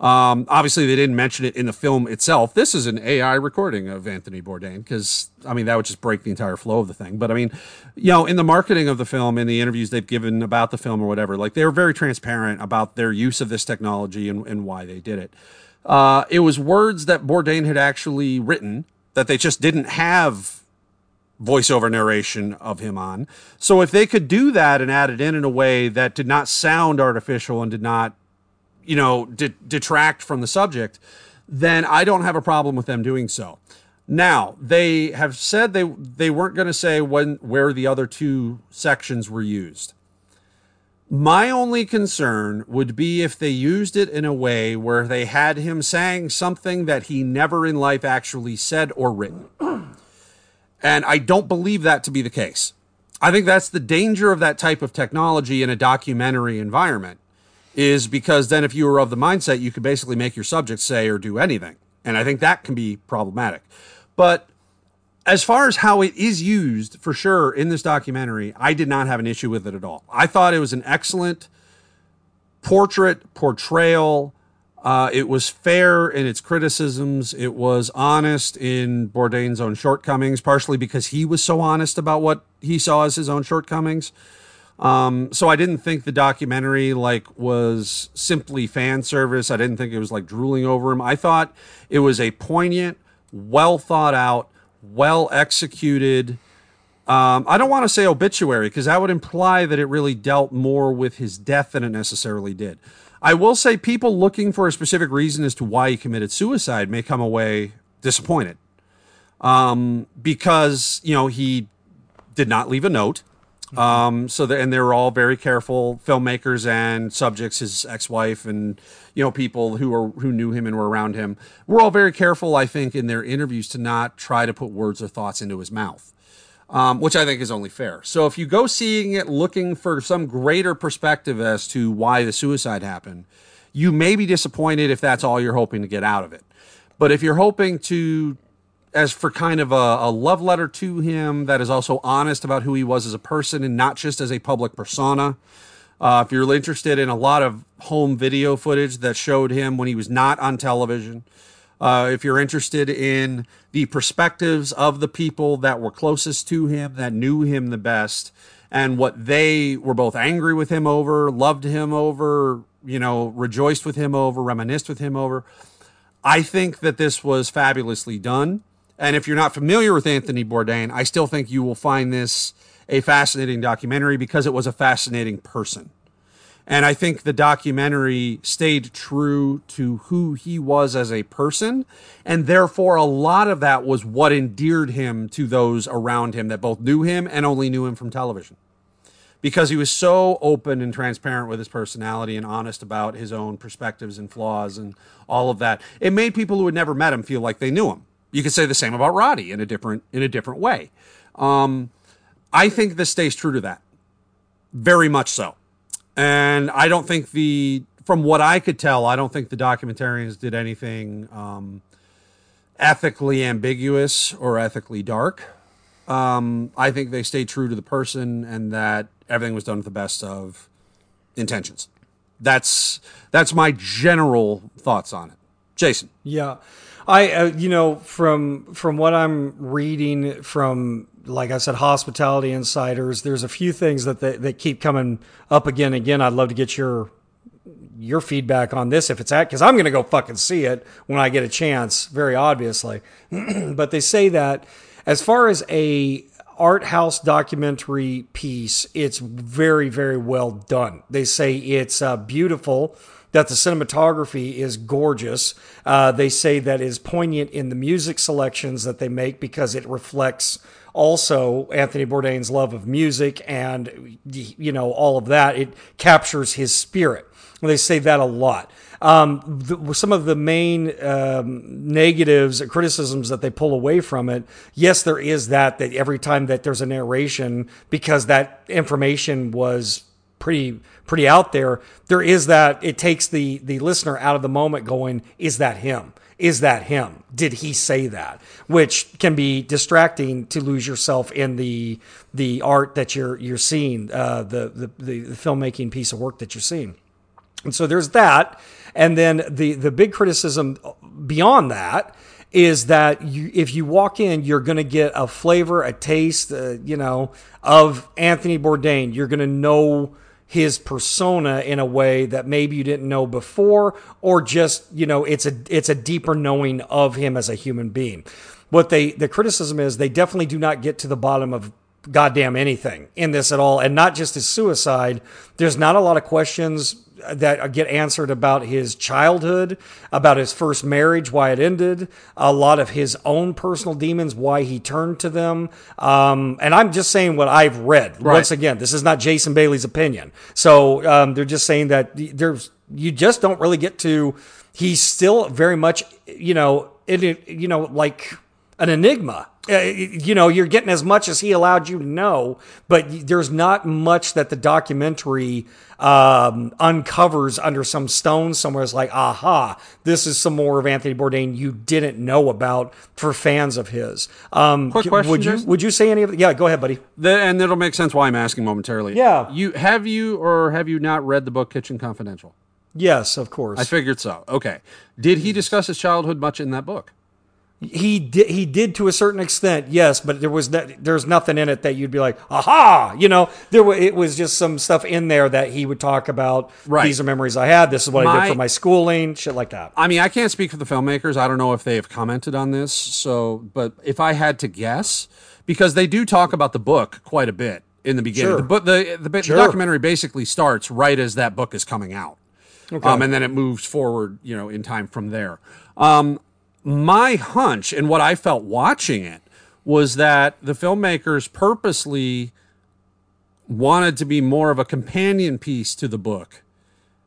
A: Um, obviously, they didn't mention it in the film itself. This is an AI recording of Anthony Bourdain because, I mean, that would just break the entire flow of the thing. But I mean, you know, in the marketing of the film, in the interviews they've given about the film or whatever, like they were very transparent about their use of this technology and, and why they did it. Uh, it was words that Bourdain had actually written that they just didn't have voiceover narration of him on. So if they could do that and add it in in a way that did not sound artificial and did not, you know, de- detract from the subject, then I don't have a problem with them doing so. Now they have said they they weren't going to say when where the other two sections were used. My only concern would be if they used it in a way where they had him saying something that he never in life actually said or written. And I don't believe that to be the case. I think that's the danger of that type of technology in a documentary environment is because then if you were of the mindset you could basically make your subject say or do anything. And I think that can be problematic. But as far as how it is used for sure in this documentary, I did not have an issue with it at all. I thought it was an excellent portrait, portrayal uh, it was fair in its criticisms. It was honest in Bourdain's own shortcomings, partially because he was so honest about what he saw as his own shortcomings. Um, so I didn't think the documentary like was simply fan service. I didn't think it was like drooling over him. I thought it was a poignant, well thought out, well executed. Um, I don't want to say obituary because that would imply that it really dealt more with his death than it necessarily did. I will say people looking for a specific reason as to why he committed suicide may come away disappointed. Um, because, you know, he did not leave a note. Um, so the, and they were all very careful filmmakers and subjects, his ex-wife and you know people who were who knew him and were around him were all very careful, I think, in their interviews to not try to put words or thoughts into his mouth. Um, which I think is only fair. So if you go seeing it looking for some greater perspective as to why the suicide happened, you may be disappointed if that's all you're hoping to get out of it. But if you're hoping to as for kind of a, a, love letter to him that is also honest about who he was as a person and not just as a public persona. Uh, if you're interested in a lot of home video footage that showed him when he was not on television, uh, if you're interested in the perspectives of the people that were closest to him, that knew him the best, and what they were both angry with him over, loved him over, you know, rejoiced with him over, reminisced with him over, I think that this was fabulously done. And if you're not familiar with Anthony Bourdain, I still think you will find this a fascinating documentary because it was a fascinating person. And I think the documentary stayed true to who he was as a person. And therefore, a lot of that was what endeared him to those around him that both knew him and only knew him from television. Because he was so open and transparent with his personality and honest about his own perspectives and flaws and all of that. It made people who had never met him feel like they knew him you could say the same about Roddy in a different in a different way. Um, I think this stays true to that, very much so. And I don't think the from what I could tell, I don't think the documentarians did anything um, ethically ambiguous or ethically dark. Um, I think they stayed true to the person and that everything was done with the best of intentions. That's that's my general thoughts on it. Jason.
B: Yeah. I, uh, you know, from from what I'm reading from, like I said, hospitality insiders, there's a few things that they, that keep coming up again and again. I'd love to get your your feedback on this if it's at because I'm going to go fucking see it when I get a chance. Very obviously, but they say that as far as a art house documentary piece, it's very very well done. They say it's uh, beautiful that the cinematography is gorgeous. Uh, they say that is poignant in the music selections that they make because it reflects also Anthony Bourdain's love of music and you know all of that. It captures his spirit. They say that a lot. Um, the, some of the main um, negatives, criticisms that they pull away from it. Yes, there is that that every time that there's a narration, because that information was pretty pretty out there. There is that it takes the the listener out of the moment, going, "Is that him? Is that him? Did he say that?" Which can be distracting to lose yourself in the the art that you're you're seeing, uh, the, the the the filmmaking piece of work that you're seeing. And so there's that, and then the the big criticism beyond that is that you, if you walk in, you're going to get a flavor, a taste, uh, you know, of Anthony Bourdain. You're going to know his persona in a way that maybe you didn't know before or just you know it's a it's a deeper knowing of him as a human being. What they the criticism is they definitely do not get to the bottom of goddamn anything in this at all. And not just his suicide there's not a lot of questions that get answered about his childhood, about his first marriage, why it ended, a lot of his own personal demons, why he turned to them. Um, and I'm just saying what I've read. Right. Once again, this is not Jason Bailey's opinion. So um, they're just saying that there's you just don't really get to. He's still very much, you know, it, you know, like an enigma uh, you know, you're getting as much as he allowed you to know, but there's not much that the documentary um, uncovers under some stone somewhere. It's like, aha, this is some more of Anthony Bourdain you didn't know about for fans of his. Um,
A: Quick question,
B: would you would you say any of it? Yeah, go ahead, buddy.
A: The, and it'll make sense why I'm asking momentarily.
B: Yeah.
A: You have you or have you not read the book Kitchen Confidential?
B: Yes, of course.
A: I figured so. Okay. Did he discuss his childhood much in that book?
B: He did. He did to a certain extent, yes, but there was no, there's nothing in it that you'd be like, aha, you know. There was, it was just some stuff in there that he would talk about.
A: Right.
B: These are memories I had. This is what I did for my schooling, shit like that.
A: I mean, I can't speak for the filmmakers. I don't know if they have commented on this. So, but if I had to guess, because they do talk about the book quite a bit in the beginning.
B: Sure.
A: The, book, the, the, the
B: Sure.
A: documentary basically starts right as that book is coming out.
B: Okay.
A: Um, and then it moves forward, you know, in time from there. Um, my hunch and what I felt watching it was that the filmmakers purposely wanted to be more of a companion piece to the book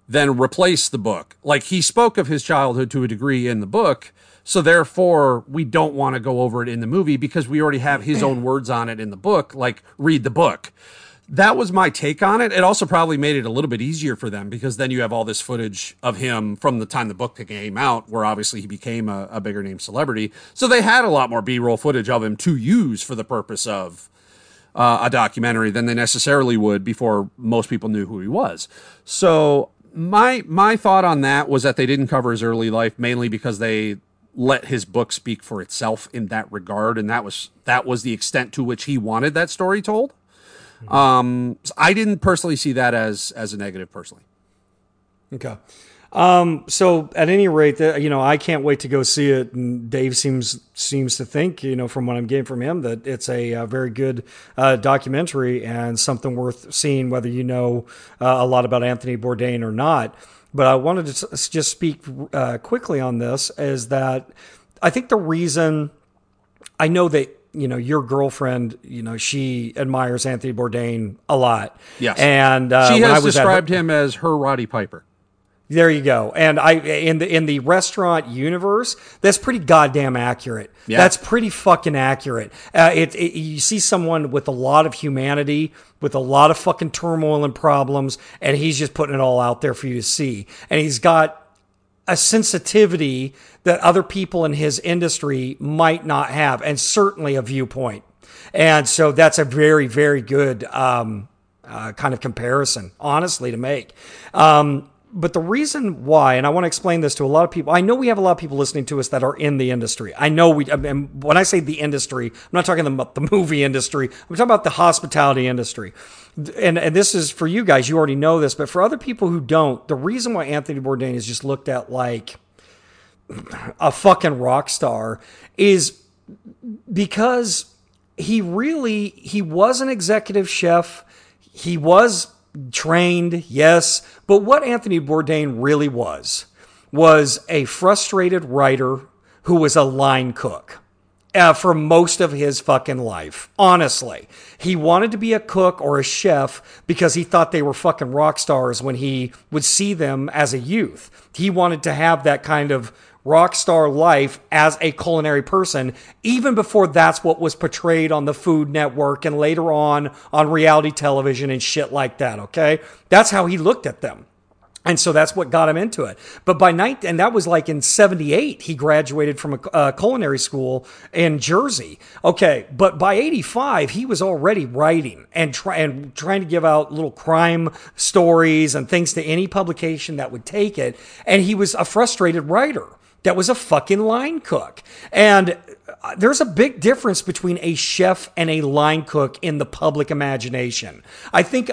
A: than replace the book. Like he spoke of his childhood to a degree in the book, so therefore we don't want to go over it in the movie because we already have his own words on it in the book, like read the book. That was my take on it. It also probably made it a little bit easier for them because then you have all this footage of him from the time the book came out, where obviously he became a, a bigger name celebrity. So they had a lot more B roll footage of him to use for the purpose of uh, a documentary than they necessarily would before most people knew who he was. So my my thought on that was that they didn't cover his early life mainly because they let his book speak for itself in that regard, and that was that was the extent to which he wanted that story told. Um, so I didn't personally see that as as a negative personally.
B: Okay. Um, so at any rate, that you know, I can't wait to go see it. And Dave seems seems to think, you know, from what I'm getting from him, that it's a, uh very good uh, documentary and something worth seeing, whether you know uh, a lot about Anthony Bourdain or not. But I wanted to just speak uh, quickly on this is that I think the reason I know that you know your girlfriend, you know, she admires Anthony Bourdain a lot.
A: Yes.
B: and uh,
A: she has described him as her Roddy Piper.
B: there you go. And I in the in the restaurant universe, that's pretty goddamn accurate.
A: Yeah.
B: That's pretty fucking accurate. Uh, it, it you see someone with a lot of humanity, with a lot of fucking turmoil and problems, and he's just putting it all out there for you to see. And he's got a sensitivity that other people in his industry might not have, and certainly a viewpoint. And so that's a very, very good um, uh, kind of comparison, honestly, to make. Um, but the reason why, and I want to explain this to a lot of people, I know we have a lot of people listening to us that are in the industry. I know we, mean, when I say the industry, I'm not talking about the movie industry, I'm talking about the hospitality industry. And, and this is for you guys, you already know this, but for other people who don't, the reason why Anthony Bourdain is just looked at like a fucking rock star is because he really he was an executive chef he was trained yes but what anthony bourdain really was was a frustrated writer who was a line cook uh, for most of his fucking life. Honestly, he wanted to be a cook or a chef because he thought they were fucking rock stars when he would see them as a youth. He wanted to have that kind of rock star life as a culinary person, even before that's what was portrayed on the Food Network and later on on reality television and shit like that. Okay. That's how he looked at them. And so that's what got him into it. But by night, and that was like in 78, he graduated from a uh, culinary school in Jersey. Okay. But by 85, he was already writing and, try, and trying to give out little crime stories and things to any publication that would take it. And he was a frustrated writer that was a fucking line cook. And uh, there's a big difference between a chef and a line cook in the public imagination. I think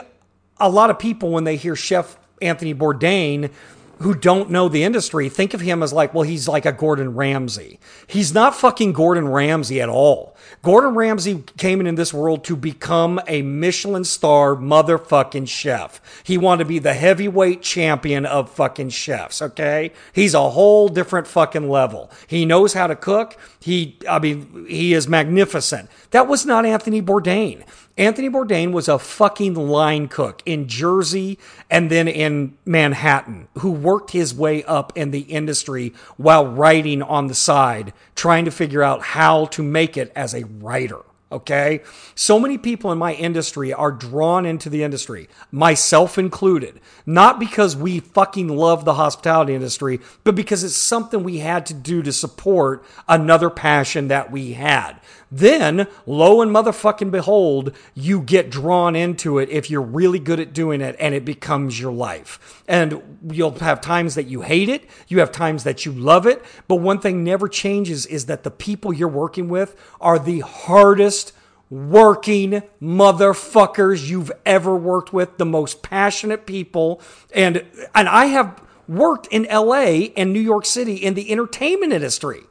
B: a lot of people, when they hear Chef Anthony Bourdain, who don't know the industry, think of him as like, well, he's like a Gordon Ramsay. He's not fucking Gordon Ramsay at all. Gordon Ramsay came in in this world to become a Michelin star motherfucking chef. He wanted to be the heavyweight champion of fucking chefs, okay? He's a whole different fucking level. He knows how to cook. He, I mean, he is magnificent. That was not Anthony Bourdain. Anthony Bourdain was a fucking line cook in Jersey and then in Manhattan who worked his way up in the industry while writing on the side, trying to figure out how to make it as a writer. Okay. So many people in my industry are drawn into the industry, myself included, not because we fucking love the hospitality industry, but because it's something we had to do to support another passion that we had. Then, lo and motherfucking behold, you get drawn into it if you're really good at doing it and it becomes your life. And you'll have times that you hate it, you have times that you love it, but one thing never changes is that the people you're working with are the hardest working motherfuckers you've ever worked with, the most passionate people. And and I have worked in LA and New York City in the entertainment industry.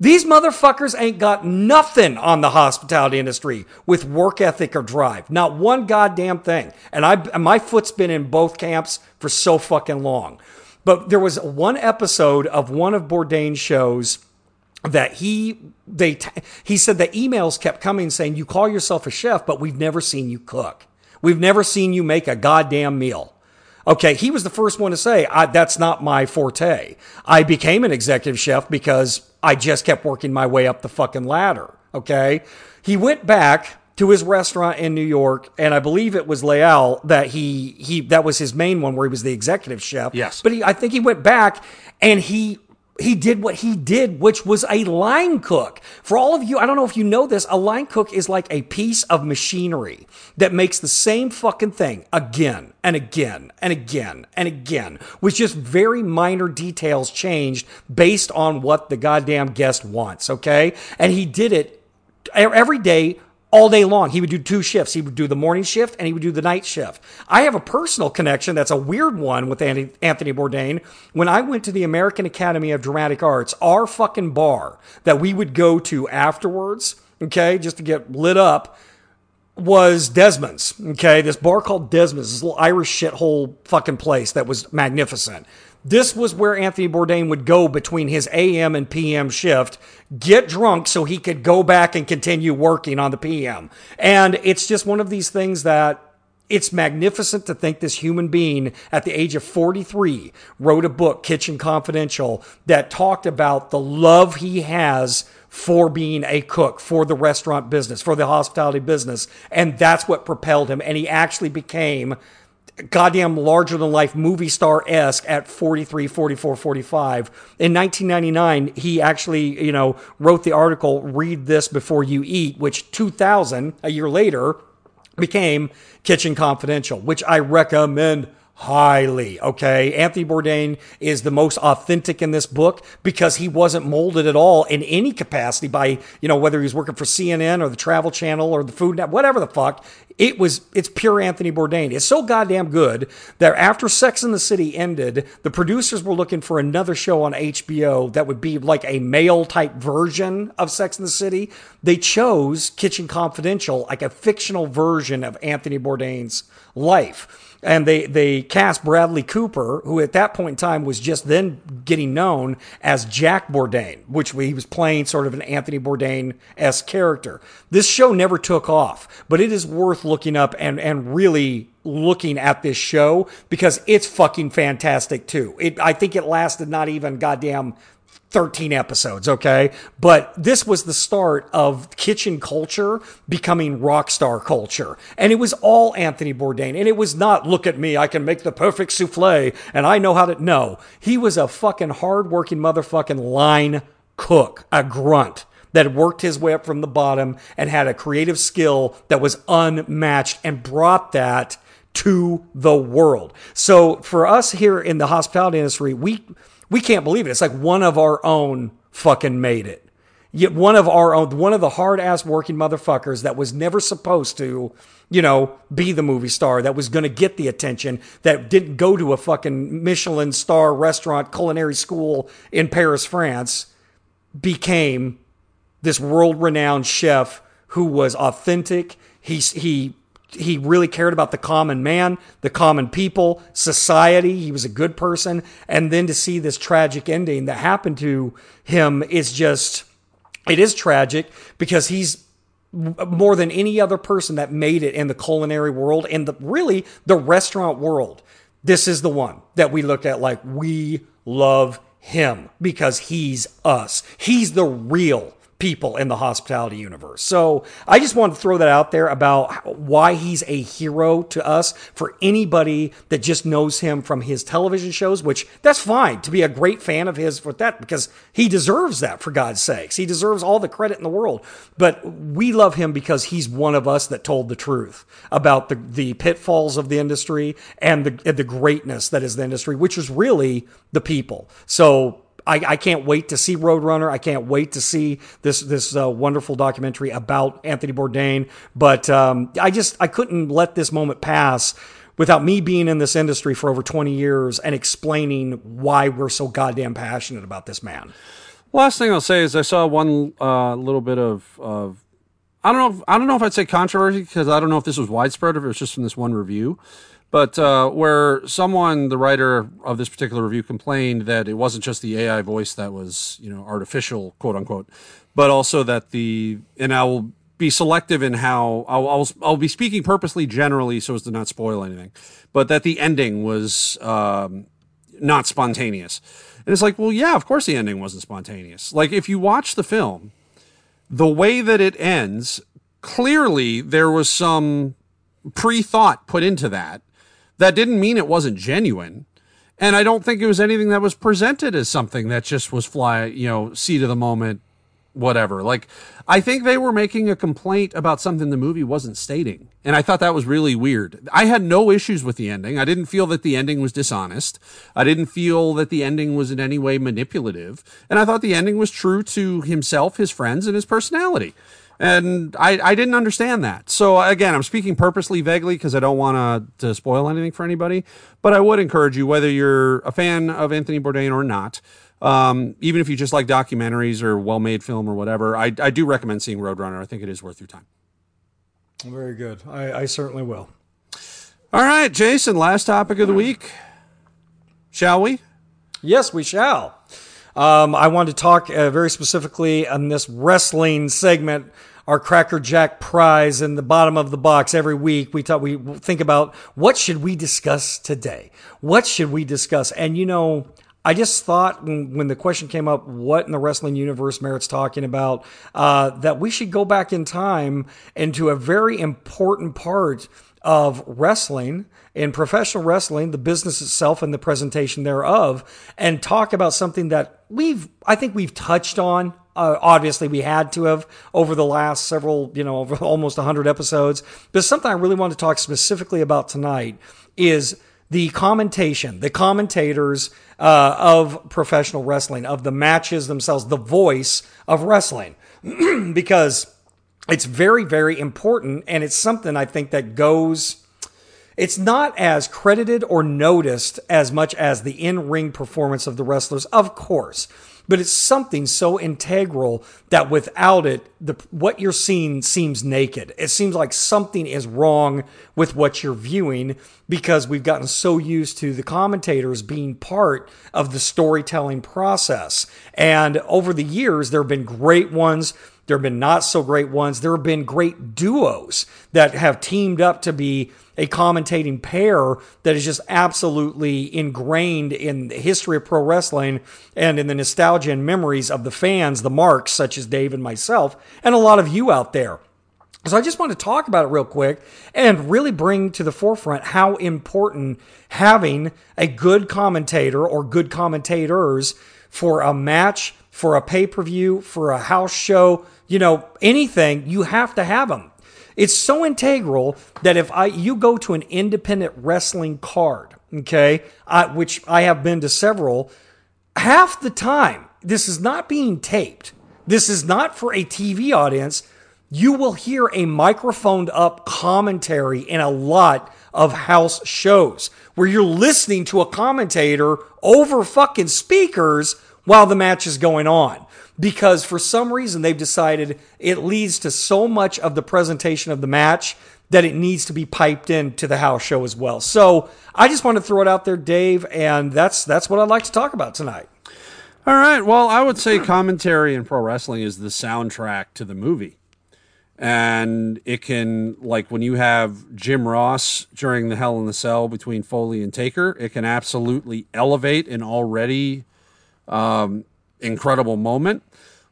B: These motherfuckers ain't got nothing on the hospitality industry with work ethic or drive. Not one goddamn thing. And I and my foot's been in both camps for so fucking long. But there was one episode of one of Bourdain's shows that he they he said that emails kept coming saying you call yourself a chef but we've never seen you cook we've never seen you make a goddamn meal okay he was the first one to say that's not my forte i became an executive chef because i just kept working my way up the fucking ladder okay he went back to his restaurant in New York, and I believe it was Les Halles that he he that was his main one where he was the executive chef.
A: Yes.
B: but he, I think he went back and he he did what he did, which was a line cook. For all of you, I don't know if you know this, a line cook is like a piece of machinery that makes the same fucking thing again and again and again and again, with just very minor details changed based on what the goddamn guest wants. Okay, and he did it every day all day long. He would do two shifts. He would do the morning shift and he would do the night shift. I have a personal connection that's a weird one with Anthony Bourdain. When I went to the American Academy of Dramatic Arts, our fucking bar that we would go to afterwards, okay, just to get lit up, was Desmond's. Okay, this bar called Desmond's, this little Irish shithole fucking place that was magnificent. This was where Anthony Bourdain would go between his AM and PM shift, get drunk so he could go back and continue working on the PM. And it's just one of these things that it's magnificent to think this human being at the age of 43 wrote a book, Kitchen Confidential, that talked about the love he has for being a cook, for the restaurant business, for the hospitality business. And that's what propelled him. And he actually became goddamn larger than life movie star esque at 43, 44, 45. In 1999, he actually, you know, wrote the article, Read This Before You Eat, which 2000, a year later, became Kitchen Confidential, which I recommend highly. Okay. Anthony Bourdain is the most authentic in this book because he wasn't molded at all in any capacity by, you know, whether he was working for CNN or the Travel Channel or the Food Network, whatever the fuck. It was, it's pure Anthony Bourdain. It's so goddamn good that after Sex in the City ended, the producers were looking for another show on HBO that would be like a male type version of Sex in the City. They chose Kitchen Confidential, like a fictional version of Anthony Bourdain's life and they they cast Bradley Cooper, who at that point in time was just then getting known as Jack Bourdain, which he was playing sort of an Anthony Bourdain s character. This show never took off, but it is worth looking up and and really looking at this show because it's fucking fantastic too. It I think it lasted not even goddamn 13 episodes, okay? But this was the start of kitchen culture becoming rock star culture. And it was all Anthony Bourdain. And it was not, look at me, I can make the perfect souffle and I know how to. No, he was a fucking hardworking motherfucking line cook, a grunt that worked his way up from the bottom and had a creative skill that was unmatched and brought that to the world. So for us here in the hospitality industry, we we can't believe it. It's like one of our own fucking made it. Yet one of our own, one of the hard ass working motherfuckers that was never supposed to, you know, be the movie star, that was going to get the attention, that didn't go to a fucking Michelin star restaurant culinary school in Paris, France, became this world renowned chef who was authentic. He, he he really cared about the common man, the common people, society. He was a good person. And then to see this tragic ending that happened to him is just, it is tragic because he's more than any other person that made it in the culinary world and the, really the restaurant world. This is the one that we look at like we love him because he's us. He's the real people in the hospitality universe. So I just wanted to throw that out there about why he's a hero to us for anybody that just knows him from his television shows, which that's fine to be a great fan of his for that because he deserves that for God's sakes. He deserves all the credit in the world. But we love him because he's one of us that told the truth about the, the pitfalls of the industry and the, the greatness that is the industry, which is really the people. So I, I, can't wait to see Roadrunner. I can't wait to see this this uh, wonderful documentary about Anthony Bourdain. But um, I just I couldn't let this moment pass without me being in this industry for over 20 years and explaining why we're so goddamn passionate about this man.
A: Last thing I'll say is I saw one uh, little bit of, of I don't know if, I don't know if I'd say controversy because I don't know if this was widespread or if it was just from this one review. But uh, where someone, the writer of this particular review, complained that it wasn't just the AI voice that was, you know, artificial, quote unquote, but also that the and I will be selective in how I'll, I'll I'll be speaking purposely generally so as to not spoil anything, but that the ending was um, not spontaneous. And it's like, well, yeah, of course the ending wasn't spontaneous. Like if you watch the film, the way that it ends, clearly there was some pre-thought put into that that didn't mean it wasn't genuine. And I don't think it was anything that was presented as something that just was fly, you know, seat of the moment, whatever. Like, I think they were making a complaint about something the movie wasn't stating. And I thought that was really weird. I had no issues with the ending. I didn't feel that the ending was dishonest. I didn't feel that the ending was in any way manipulative. And I thought the ending was true to himself, his friends, and his personality. And I, I didn't understand that. So again, I'm speaking purposely vaguely because I don't want to spoil anything for anybody. But I would encourage you, whether you're a fan of Anthony Bourdain or not, um, even if you just like documentaries or well-made film or whatever, I, I do recommend seeing Roadrunner. I think it is worth your time.
B: Very good. I, I certainly will.
A: All right, Jason. Last topic of the week. Shall we?
B: Yes, we shall. Um, I want to talk uh, very specifically on this wrestling segment, our Cracker Jack prize in the bottom of the box every week. We talk, we think about what should we discuss today? What should we discuss? And you know, I just thought when, when, the question came up, what in the wrestling universe merits talking about, uh, that we should go back in time into a very important part of wrestling in professional wrestling, the business itself and the presentation thereof, and talk about something that we've, I think we've touched on. Uh, obviously, we had to have over the last several, you know, over almost 100 episodes. But something I really want to talk specifically about tonight is the commentation, the commentators uh, of professional wrestling, of the matches themselves, the voice of wrestling. because it's very, very important. And it's something I think that goes it's not as credited or noticed as much as the in ring performance of the wrestlers, of course. But it's something so integral that without it, the, what you're seeing seems naked. It seems like something is wrong with what you're viewing because we've gotten so used to the commentators being part of the storytelling process. And over the years, there have been great ones. There have been not so great ones. There have been great duos that have teamed up to be a commentating pair that is just absolutely ingrained in the history of pro wrestling and in the nostalgia and memories of the fans, the marks, such as Dave and myself, and a lot of you out there. So I just want to talk about it real quick and really bring to the forefront how important having a good commentator or good commentators for a match, for a pay per view, for a house show, you know, anything, you have to have them. It's so integral that if I you go to an independent wrestling card, okay, I, which I have been to several, half the time this is not being taped. This is not for a TV audience. You will hear a microphoned up commentary in a lot of house shows where you're listening to a commentator over fucking speakers while the match is going on because for some reason they've decided it leads to so much of the presentation of the match that it needs to be piped into the house show as well. So I just want to throw it out there, Dave, and that's that's what I'd like to talk about tonight.
A: All right. Well, I would say commentary in pro wrestling is the soundtrack to the movie. And it can, like when you have Jim Ross during the Hell in the Cell between Foley and Taker, it can absolutely elevate an already um, incredible moment,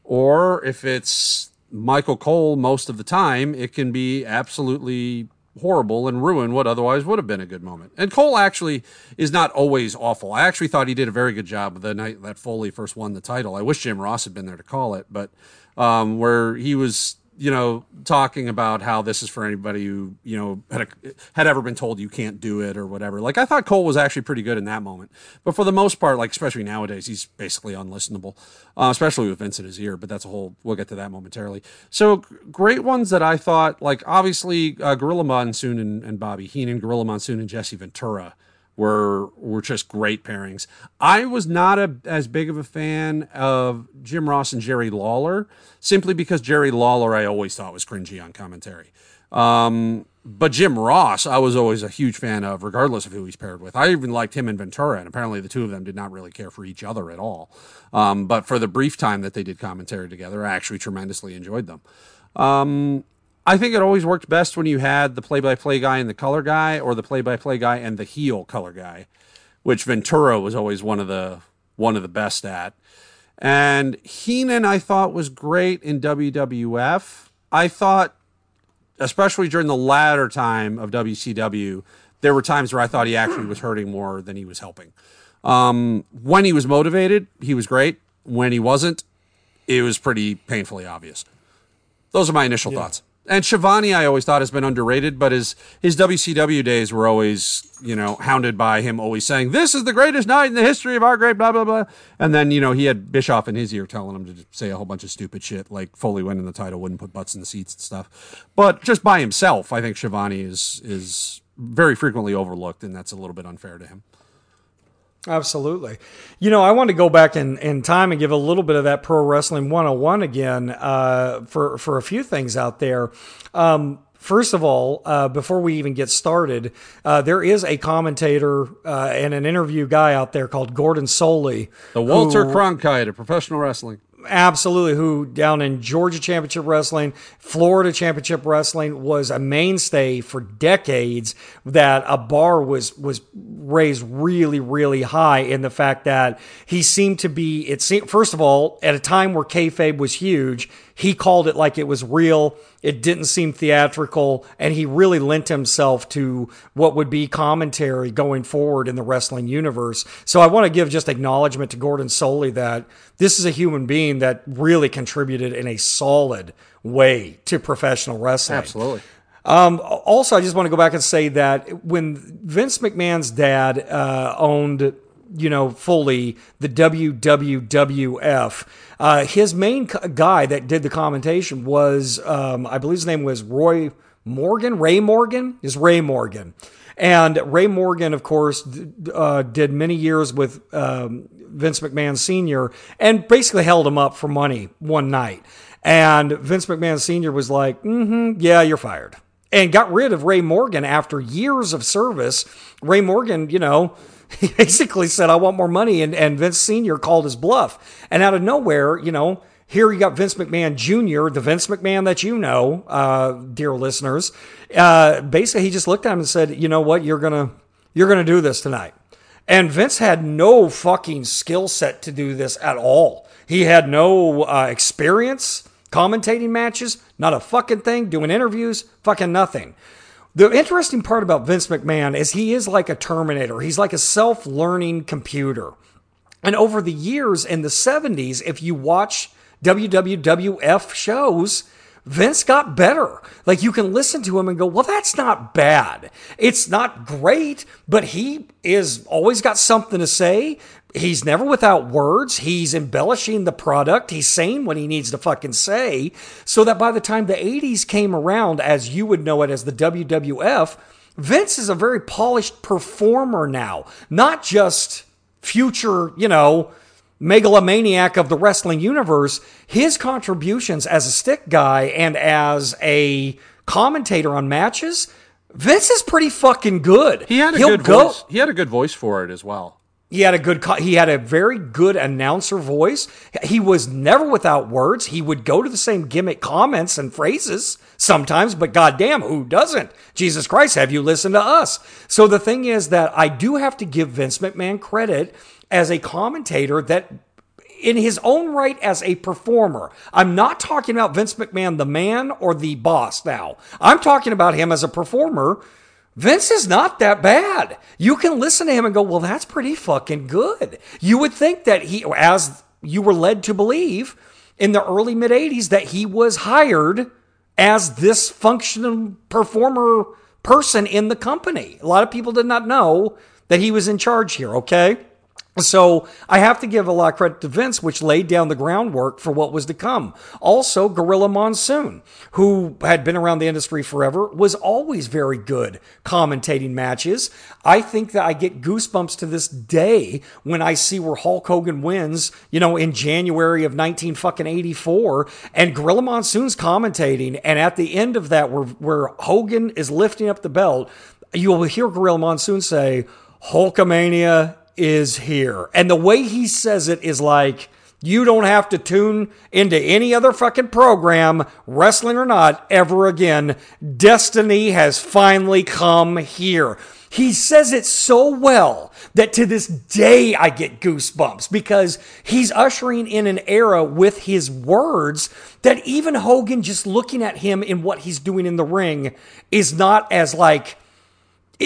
A: or if it's Michael Cole most of the time, it can be absolutely horrible and ruin what otherwise would have been a good moment. And Cole actually is not always awful. I actually thought he did a very good job the night that Foley first won the title. I wish Jim Ross had been there to call it, but um, where he was you know, talking about how this is for anybody who, you know, had, a, had ever been told you can't do it or whatever. Like, I thought Cole was actually pretty good in that moment. But for the most part, like, especially nowadays, he's basically unlistenable, uh, especially with Vince in his ear. But that's a whole, we'll get to that momentarily. So, great ones that I thought, like, obviously, uh, Gorilla Monsoon and, and Bobby Heenan, Gorilla Monsoon and Jesse Ventura were were just great pairings. I was not a, as big of a fan of Jim Ross and Jerry Lawler simply because Jerry Lawler I always thought was cringy on commentary. Um, but Jim Ross, I was always a huge fan of, regardless of who he's paired with. I even liked him and Ventura, and apparently the two of them did not really care for each other at all. Um, but for the brief time that they did commentary together, I actually tremendously enjoyed them. Um, I think it always worked best when you had the play-by-play guy and the color guy, or the play-by-play guy and the heel color guy, which Ventura was always one of the one of the best at. And Heenan, I thought was great in WWF. I thought especially during the latter time of WCW, there were times where I thought he actually was hurting more than he was helping. Um, when he was motivated, he was great. When he wasn't, it was pretty painfully obvious. Those are my initial yeah. thoughts. And Schiavone, I always thought has been underrated, but his his WCW days were always, you know, hounded by him always saying, "This is the greatest night in the history of our great blah blah blah." And then, you know, he had Bischoff in his ear telling him to say a whole bunch of stupid shit, like Foley winning the title wouldn't put butts in the seats and stuff. But just by himself, I think Schiavone is is very frequently overlooked, and that's a little bit unfair to him.
B: Absolutely. You know, I want to go back in, in time and give a little bit of that pro wrestling 101 again uh, for, for a few things out there. Um, First of all, uh, before we even get started, uh, there is a commentator uh, and an interview guy out there called Gordon Solie.
A: The Walter who, Cronkite of professional wrestling
B: absolutely who down in Georgia Championship Wrestling, Florida Championship Wrestling was a mainstay for decades that a bar was was raised really really high in the fact that he seemed to be it seemed first of all at a time where kayfabe was huge he called it like it was real. It didn't seem theatrical, and he really lent himself to what would be commentary going forward in the wrestling universe. So I want to give just acknowledgement to Gordon Solie that this is a human being that really contributed in a solid way to professional wrestling.
A: Absolutely.
B: Um, also, I just want to go back and say that when Vince McMahon's dad uh, owned you know, fully the WWWF. Uh, his main guy that did the commentation was, um, I believe his name was Roy Morgan, Ray Morgan, is Ray Morgan. And Ray Morgan, of course, uh, did many years with um, Vince McMahon Sr. and basically held him up for money one night. And Vince McMahon Sr. was like, mm-hmm, yeah, you're fired. And got rid of Ray Morgan after years of service. Ray Morgan, you know, he basically said, I want more money. And, and Vince Sr. called his bluff. And out of nowhere, you know, here you got Vince McMahon Jr., the Vince McMahon that you know, uh, dear listeners. Uh, basically, he just looked at him and said, "You know what? You're gonna you're gonna do this tonight." And Vince had no fucking skill set to do this at all. He had no uh, experience commentating matches, not a fucking thing, doing interviews, fucking nothing. The interesting part about Vince McMahon is he is like a Terminator. He's like a self learning computer. And over the years in the 70s, if you watch WWF shows, Vince got better. Like you can listen to him and go, well, that's not bad. It's not great, but he is always got something to say. He's never without words. He's embellishing the product. He's saying what he needs to fucking say. So that by the time the 80s came around, as you would know it as the WWF, Vince is a very polished performer now, not just future, you know, megalomaniac of the wrestling universe. His contributions as a stick guy and as a commentator on matches, Vince is pretty fucking good.
A: He had a He'll good go, voice. He had a good voice for it as well.
B: He had a good he had a very good announcer voice. He was never without words. He would go to the same gimmick comments and phrases sometimes, but goddamn, who doesn't? Jesus Christ, have you listened to us? So the thing is that I do have to give Vince McMahon credit as a commentator that in his own right as a performer. I'm not talking about Vince McMahon, the man or the boss now. I'm talking about him as a performer Vince is not that bad. You can listen to him and go, well, that's pretty fucking good. You would think that he, as you were led to believe in the early mid 80s, that he was hired as this functional performer person in the company. A lot of people did not know that he was in charge here, okay? So I have to give a lot of credit to Vince, which laid down the groundwork for what was to come. Also, Gorilla Monsoon, who had been around the industry forever, was always very good commentating matches. I think that I get goosebumps to this day when I see where Hulk Hogan wins, you know, in January of 19 fucking 84, and Gorilla Monsoon's commentating, and at the end of that, where where Hogan is lifting up the belt, you will hear Gorilla Monsoon say, Hulkamania is here. And the way he says it is like, you don't have to tune into any other fucking program, wrestling or not, ever again. Destiny has finally come here. He says it so well that to this day I get goosebumps because he's ushering in an era with his words that even Hogan just looking at him in what he's doing in the ring is not as like,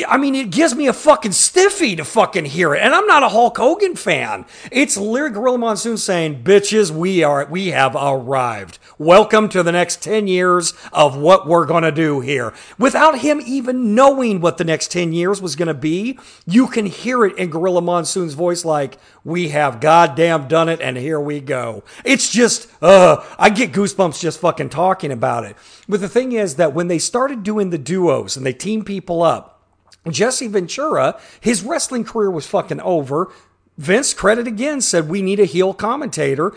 B: I mean, it gives me a fucking stiffy to fucking hear it. And I'm not a Hulk Hogan fan. It's Lyric Gorilla Monsoon saying, bitches, we are, we have arrived. Welcome to the next 10 years of what we're going to do here. Without him even knowing what the next 10 years was going to be, you can hear it in Gorilla Monsoon's voice like, we have goddamn done it and here we go. It's just, uh, I get goosebumps just fucking talking about it. But the thing is that when they started doing the duos and they team people up, Jesse Ventura, his wrestling career was fucking over. Vince credit again said we need a heel commentator.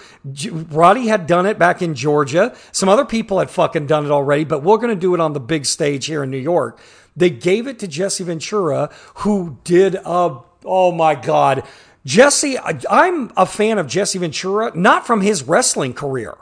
B: Roddy had done it back in Georgia. Some other people had fucking done it already, but we're going to do it on the big stage here in New York. They gave it to Jesse Ventura, who did a oh my god, Jesse. I'm a fan of Jesse Ventura, not from his wrestling career.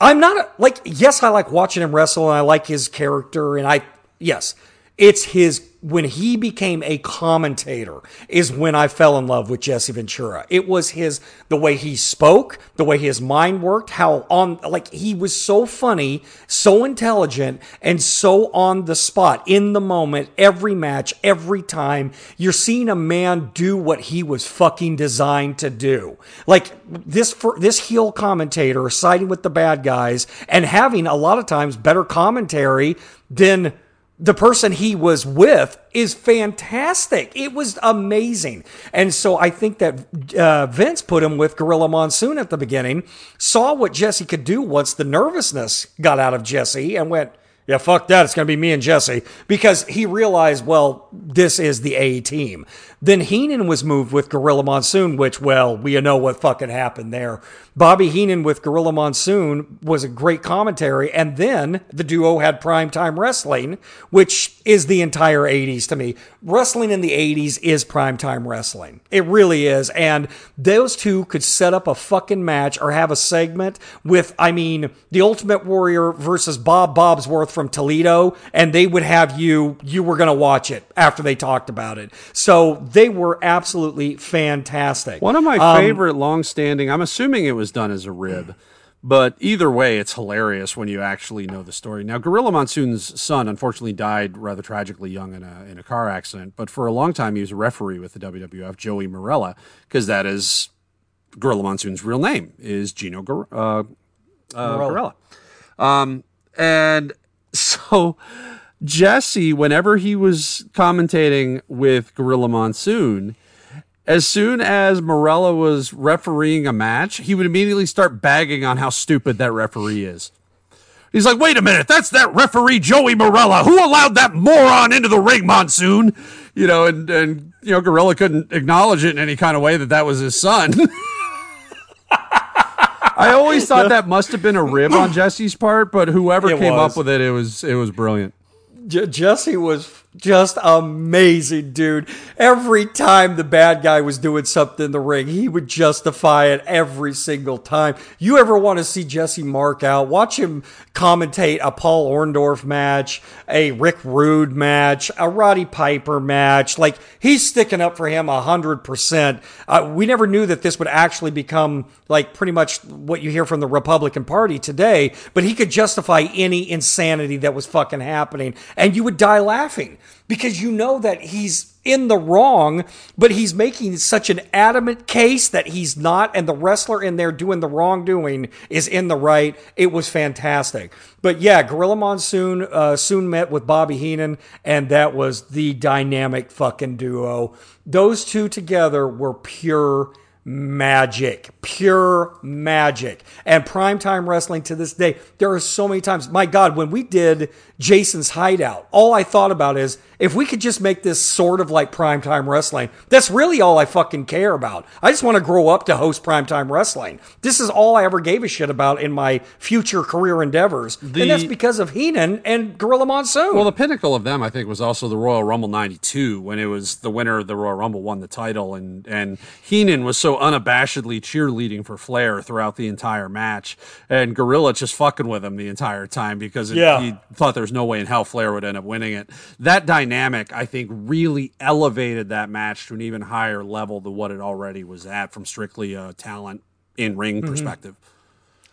B: I'm not a, like yes, I like watching him wrestle and I like his character and I yes, it's his when he became a commentator is when I fell in love with Jesse Ventura. It was his the way he spoke, the way his mind worked, how on like he was so funny, so intelligent, and so on the spot in the moment, every match, every time. You're seeing a man do what he was fucking designed to do. Like this for this heel commentator siding with the bad guys and having a lot of times better commentary than the person he was with is fantastic. It was amazing. And so I think that uh, Vince put him with Gorilla Monsoon at the beginning, saw what Jesse could do once the nervousness got out of Jesse, and went, yeah, fuck that. It's going to be me and Jesse. Because he realized, well, this is the A team. Then Heenan was moved with Gorilla Monsoon, which, well, we know what fucking happened there. Bobby Heenan with Gorilla Monsoon was a great commentary. And then the duo had primetime wrestling, which is the entire 80s to me. Wrestling in the 80s is primetime wrestling. It really is. And those two could set up a fucking match or have a segment with, I mean, the Ultimate Warrior versus Bob Bobsworth from Toledo. And they would have you, you were going to watch it after they talked about it. So they were absolutely fantastic.
A: One of my um, favorite long-standing. I'm assuming it was done as a rib, but either way, it's hilarious when you actually know the story. Now, Gorilla Monsoon's son unfortunately died rather tragically young in a in a car accident, but for a long time he was a referee with the WWF, Joey Marella, because that is Gorilla Monsoon's real name is Gino Gor- uh, uh, Gorilla. Um, and so Jesse, whenever he was commentating with Gorilla Monsoon, as soon as Marella was refereeing a match, he would immediately start bagging on how stupid that referee is. He's like, wait a minute, that's that referee Joey Marella. Who allowed that moron into the ring, Monsoon? You know, and, and you know, Gorilla couldn't acknowledge it in any kind of way that that was his son. I always thought that must have been a rib on Jesse's part, but whoever it came was. up with it, it was it was brilliant.
B: Jesse was just amazing, dude. Every time the bad guy was doing something in the ring, he would justify it every single time. You ever want to see Jesse mark out? Watch him commentate a Paul Orndorff match, a Rick Rude match, a Roddy Piper match. Like he's sticking up for him a hundred percent. Uh, we never knew that this would actually become like pretty much what you hear from the Republican Party today, but he could justify any insanity that was fucking happening, and you would die laughing because you know that he's in the wrong, but he's making such an adamant case that he's not, and the wrestler in there doing the wrongdoing is in the right. It was fantastic. But yeah, Gorilla Monsoon uh, soon met with Bobby Heenan, and that was the dynamic fucking duo. Those two together were pure magic, pure magic. And primetime wrestling to this day, there are so many times. My God, when we did Jason's Hideout, all I thought about is if we could just make this sort of like primetime wrestling, that's really all I fucking care about. I just want to grow up to host primetime wrestling. This is all I ever gave a shit about in my future career endeavors. and that's because of Heenan and Gorilla Monsoon.
A: Well, the pinnacle of them, I think, was also the Royal Rumble '92 when it was the winner of the Royal Rumble won the title, and and Heenan was so unabashedly cheerleading for Flair throughout the entire match, and Gorilla just fucking with him the entire time because it,
B: Yeah.
A: he thought there's no way in hell Flair would end up winning it. That dynamic, I think, really elevated that match to an even higher level than what it already was at from strictly a talent in ring
B: Mm-hmm.
A: perspective.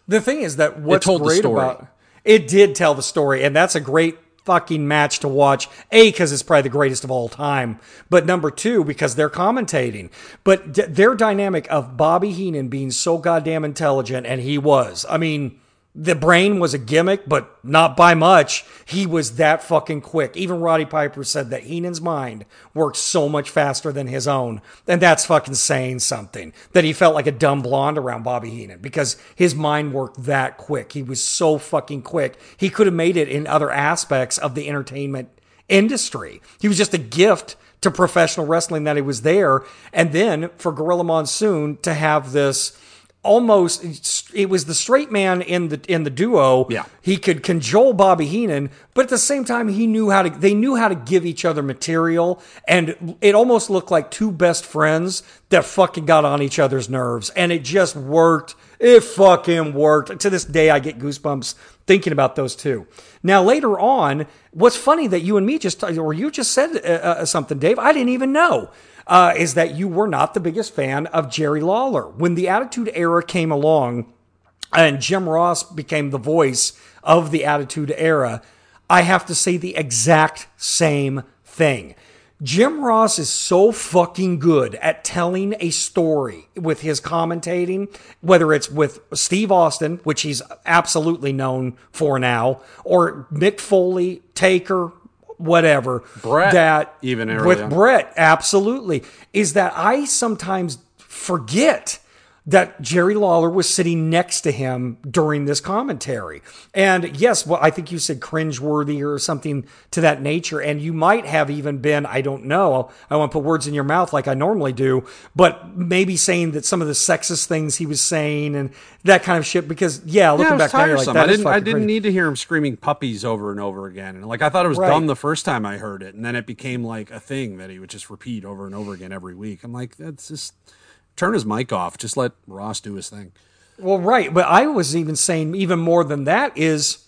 B: The thing is that what's
A: told the
B: great
A: story.
B: about it did tell the story, and that's a great fucking match to watch. A because it's probably the greatest of all time, but number two because they're commentating. But d- their dynamic of Bobby Heenan being so goddamn intelligent, and he was. I mean. The brain was a gimmick, but not by much. He was that fucking quick. Even Roddy Piper said that Heenan's mind worked so much faster than his own. And that's fucking saying something. That he felt like a dumb blonde around Bobby Heenan because his mind worked that quick. He was so fucking quick. He could have made it in other aspects of the entertainment industry. He was just a gift to professional wrestling that he was there. And then for Gorilla Monsoon to have this almost it was the straight man in the in the duo.
A: Yeah.
B: He could cajole Bobby Heenan, but at the same time he knew how to they knew how to give each other material and it almost looked like two best friends that fucking got on each other's nerves and it just worked. It fucking worked. To this day I get goosebumps thinking about those two. Now later on, what's funny that you and me just or you just said uh, uh, something Dave, I didn't even know uh, is that you were not the biggest fan of Jerry Lawler. When the Attitude Era came along and Jim Ross became the voice of the Attitude Era, I have to say the exact same thing. Jim Ross is so fucking good at telling a story with his commentating, whether it's with Steve Austin, which he's absolutely known for now, or Mick Foley, Taker, whatever.
A: Bret,
B: that
A: even early
B: with. Bret, absolutely, is that I sometimes forget that Jerry Lawler was sitting next to him during this commentary. And yes, well, I think you said cringeworthy or something to that nature. And you might have even been, I don't know, I won't put words in your mouth like I normally do, but maybe saying that some of the sexist things he was saying and that kind of shit. Because yeah, looking
A: Yeah,
B: back now, like,
A: I didn't. I didn't
B: cringe.
A: need to hear him screaming puppies over and over again. And like I thought it was
B: Right.
A: dumb the first time I heard it, and then it became like a thing that he would just repeat over and over again every week. I'm like, that's just turn his mic off. Just let Ross do his thing.
B: Well, right, but I was even saying even more than that is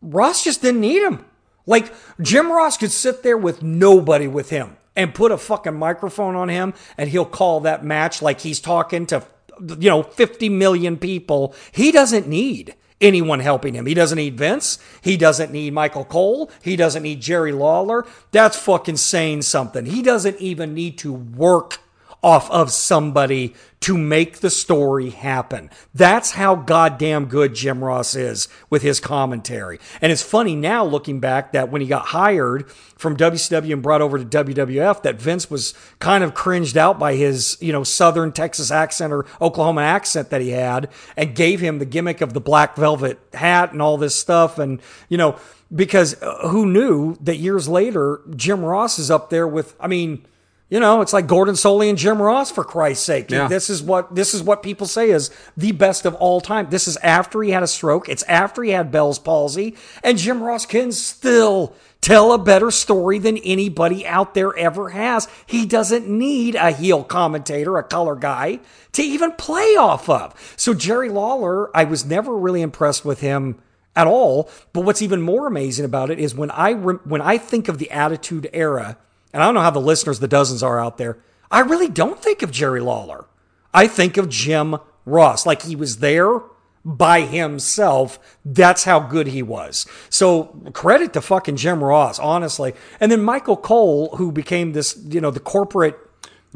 B: Ross just didn't need him. Like Jim Ross could sit there with nobody with him and put a fucking microphone on him and he'll call that match like he's talking to you know 50 million people. He doesn't need anyone helping him. He doesn't need Vince. He doesn't need Michael Cole. He doesn't need Jerry Lawler. That's fucking saying something. He doesn't even need to work off of somebody to make the story happen. That's how goddamn good Jim Ross is with his commentary. And it's funny now looking back that when he got hired from WCW and brought over to WWF, that Vince was kind of cringed out by his, you know, Southern Texas accent or Oklahoma accent that he had and gave him the gimmick of the black velvet hat and all this stuff. And, you know, because uh, who knew that years later, Jim Ross is up there with, I mean, you know, it's like Gordon Solie and Jim Ross for Christ's sake.
A: Yeah.
B: This is what this is what people say is the best of all time. This is after he had a stroke. It's after he had Bell's palsy, and Jim Ross can still tell a better story than anybody out there ever has. He doesn't need a heel commentator, a color guy to even play off of. So Jerry Lawler, I was never really impressed with him at all. But what's even more amazing about it is when I re- when I think of the Attitude Era, and I don't know how the listeners, the dozens are out there, I really don't think of Jerry Lawler. I think of Jim Ross, like he was there by himself. That's how good he was. So credit to fucking Jim Ross, honestly. And then Michael Cole, who became this, you know, the corporate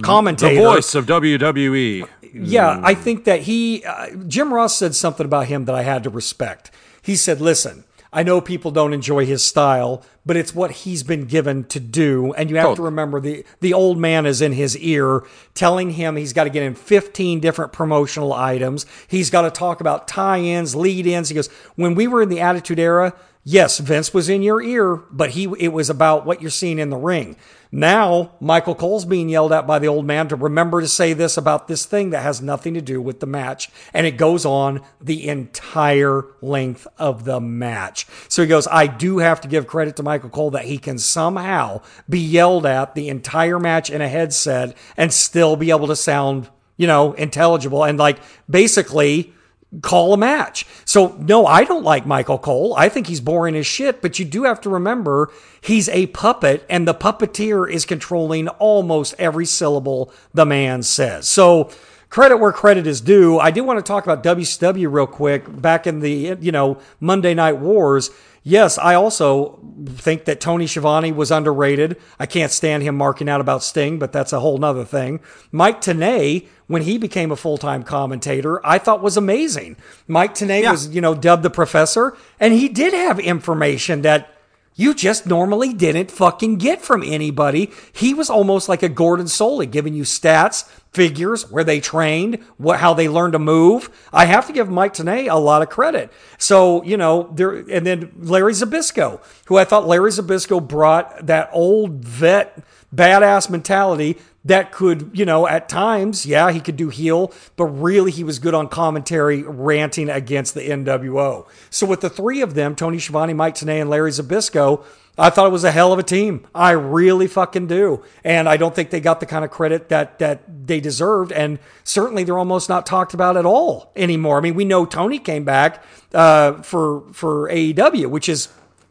B: commentator.
A: The voice of. WWE.
B: Yeah, I think that he, uh, Jim Ross said something about him that I had to respect. He said, listen, I know people don't enjoy his style, but it's what he's been given to do. And you have
A: Totally.
B: to remember the, the old man is in his ear telling him he's got to get in 15 different promotional items. He's got to talk about tie ins, lead ins. He goes, When we were in the Attitude Era, yes, Vince was in your ear, but he it was about what you're seeing in the ring. Now, Michael Cole's being yelled at by the old man to remember to say this about this thing that has nothing to do with the match. And it goes on the entire length of the match. So he goes, I do have to give credit to Michael Cole that he can somehow be yelled at the entire match in a headset and still be able to sound, you know, intelligible and like basically call a match. So no, I don't like Michael Cole. I think he's boring as shit, but you do have to remember he's a puppet and the puppeteer is controlling almost every syllable the man says. So credit where credit is due. I do want to talk about WCW real quick back in the, you know, Monday Night Wars. Yes, I also think that Tony Schiavone was underrated. I can't stand him marking out about Sting, but that's a whole nother thing. Mike Tenay, when he became a full-time commentator, I thought was amazing. Mike Tenay
A: Yeah.
B: was, you know, dubbed the professor, and he did have information that you just normally didn't fucking get from anybody. He was almost like a Gordon Solie, giving you stats, figures, where they trained, what how they learned to move. I have to give Mike Tenay a lot of credit. So you know there, and then Larry Zbyszko, who I thought Larry Zbyszko brought that old vet badass mentality that could, you know, at times, yeah, he could do heel, but really he was good on commentary ranting against the NWO. So with the three of them, Tony Schiavone, Mike Tenay, and Larry Zbyszko, I thought it was a hell of a team. I really fucking do. And I don't think they got the kind of credit that that they deserved. And certainly they're almost not talked about at all anymore. I mean, we know Tony came back uh, for for AEW, which is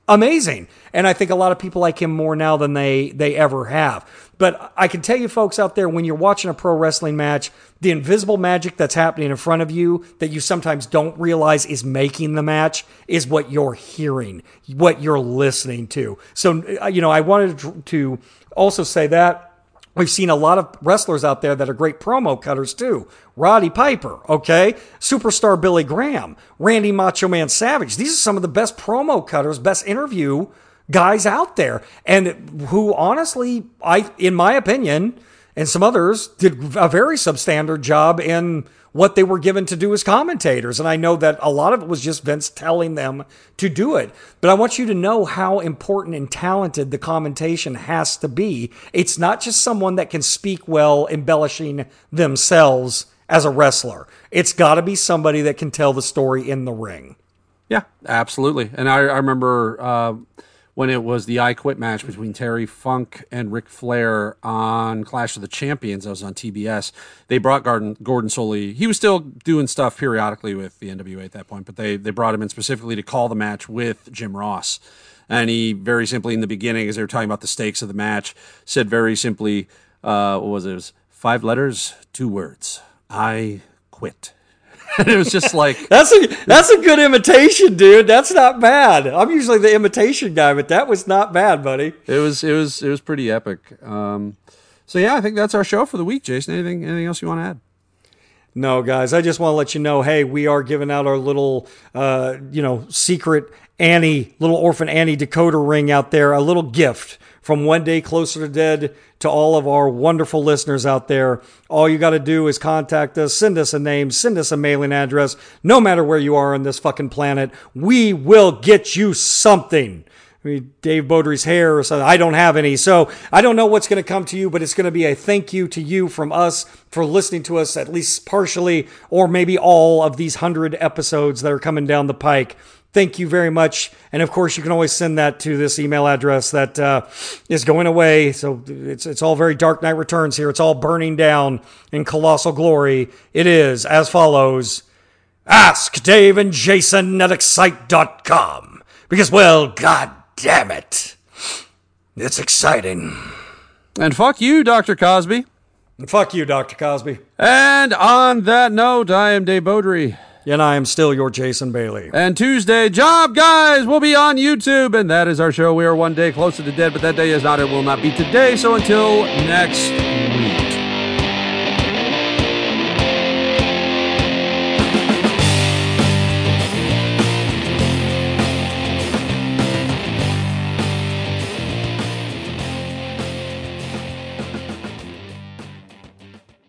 B: amazing. And I think a lot of people like him more now than they they ever have. But I can tell you folks out there when you're watching a pro wrestling match, the invisible magic that's happening in front of you that you sometimes don't realize is making the match is what you're hearing, what you're listening to. So uh, you know, I wanted to- to also say that We've seen a lot of wrestlers out there that are great promo cutters too. Roddy Piper, okay? Superstar Billy Graham, Randy Macho Man Savage. These are some of the best promo cutters, best interview guys out there. And who honestly, I in my opinion, and some others did a very substandard job in what they were given to do as commentators. And I know that a lot of it was just Vince telling them to do it. But I want you to know how important and talented the commentation has to be. It's not just someone that can speak well, embellishing themselves as a wrestler. It's got to be somebody that can tell the story in the ring.
A: Yeah, absolutely. And I, I remember uh, when it was the I Quit match between Terry Funk and Ric Flair on Clash of the Champions. I was on TBS. They brought Gordon, Gordon Solie. He was still doing stuff periodically with the NWA at that point, but they, they brought him in specifically to call the match with Jim Ross. And he very simply, in the beginning, as they were talking about the stakes of the match, said very simply, uh, what was it? It was five letters, two words. I quit. And it was just like,
B: That's a that's a good imitation, dude. That's not bad. I'm usually the imitation guy, but that was not bad, buddy.
A: it was it was it was pretty epic. Um, so yeah, I think that's our show for the week. Jason, anything anything else you want to add?
B: No, guys, I just want to let you know, hey, we are giving out our little, uh, you know, secret Annie, little orphan Annie decoder ring out there, a little gift from One Day Closer to Dead to all of our wonderful listeners out there. All you got to do is contact us, send us a name, send us a mailing address. No matter where you are on this fucking planet, we will get you something. I mean, Dave Beaudry's hair or something. I don't have any. So I don't know what's going to come to you, but it's going to be a thank you to you from us for listening to us at least partially or maybe all of these hundred episodes that are coming down the pike. Thank you very much. And of course, you can always send that to this email address that uh, is going away. So it's, it's all very Dark Knight Returns here. It's all burning down in colossal glory. It is as follows Ask Dave and Jason at excite.com. Because, well, god damn it. It's exciting.
A: And fuck you, Doctor Cosby.
B: And fuck you, Dr. Cosby.
A: And on that note, I am Dave Beaudry.
B: And I am still your Jason Bailey.
A: And Tuesday, Job Guys will be on YouTube. And that is our show. We are one day closer to dead, but that day is not. It will not be today. So until next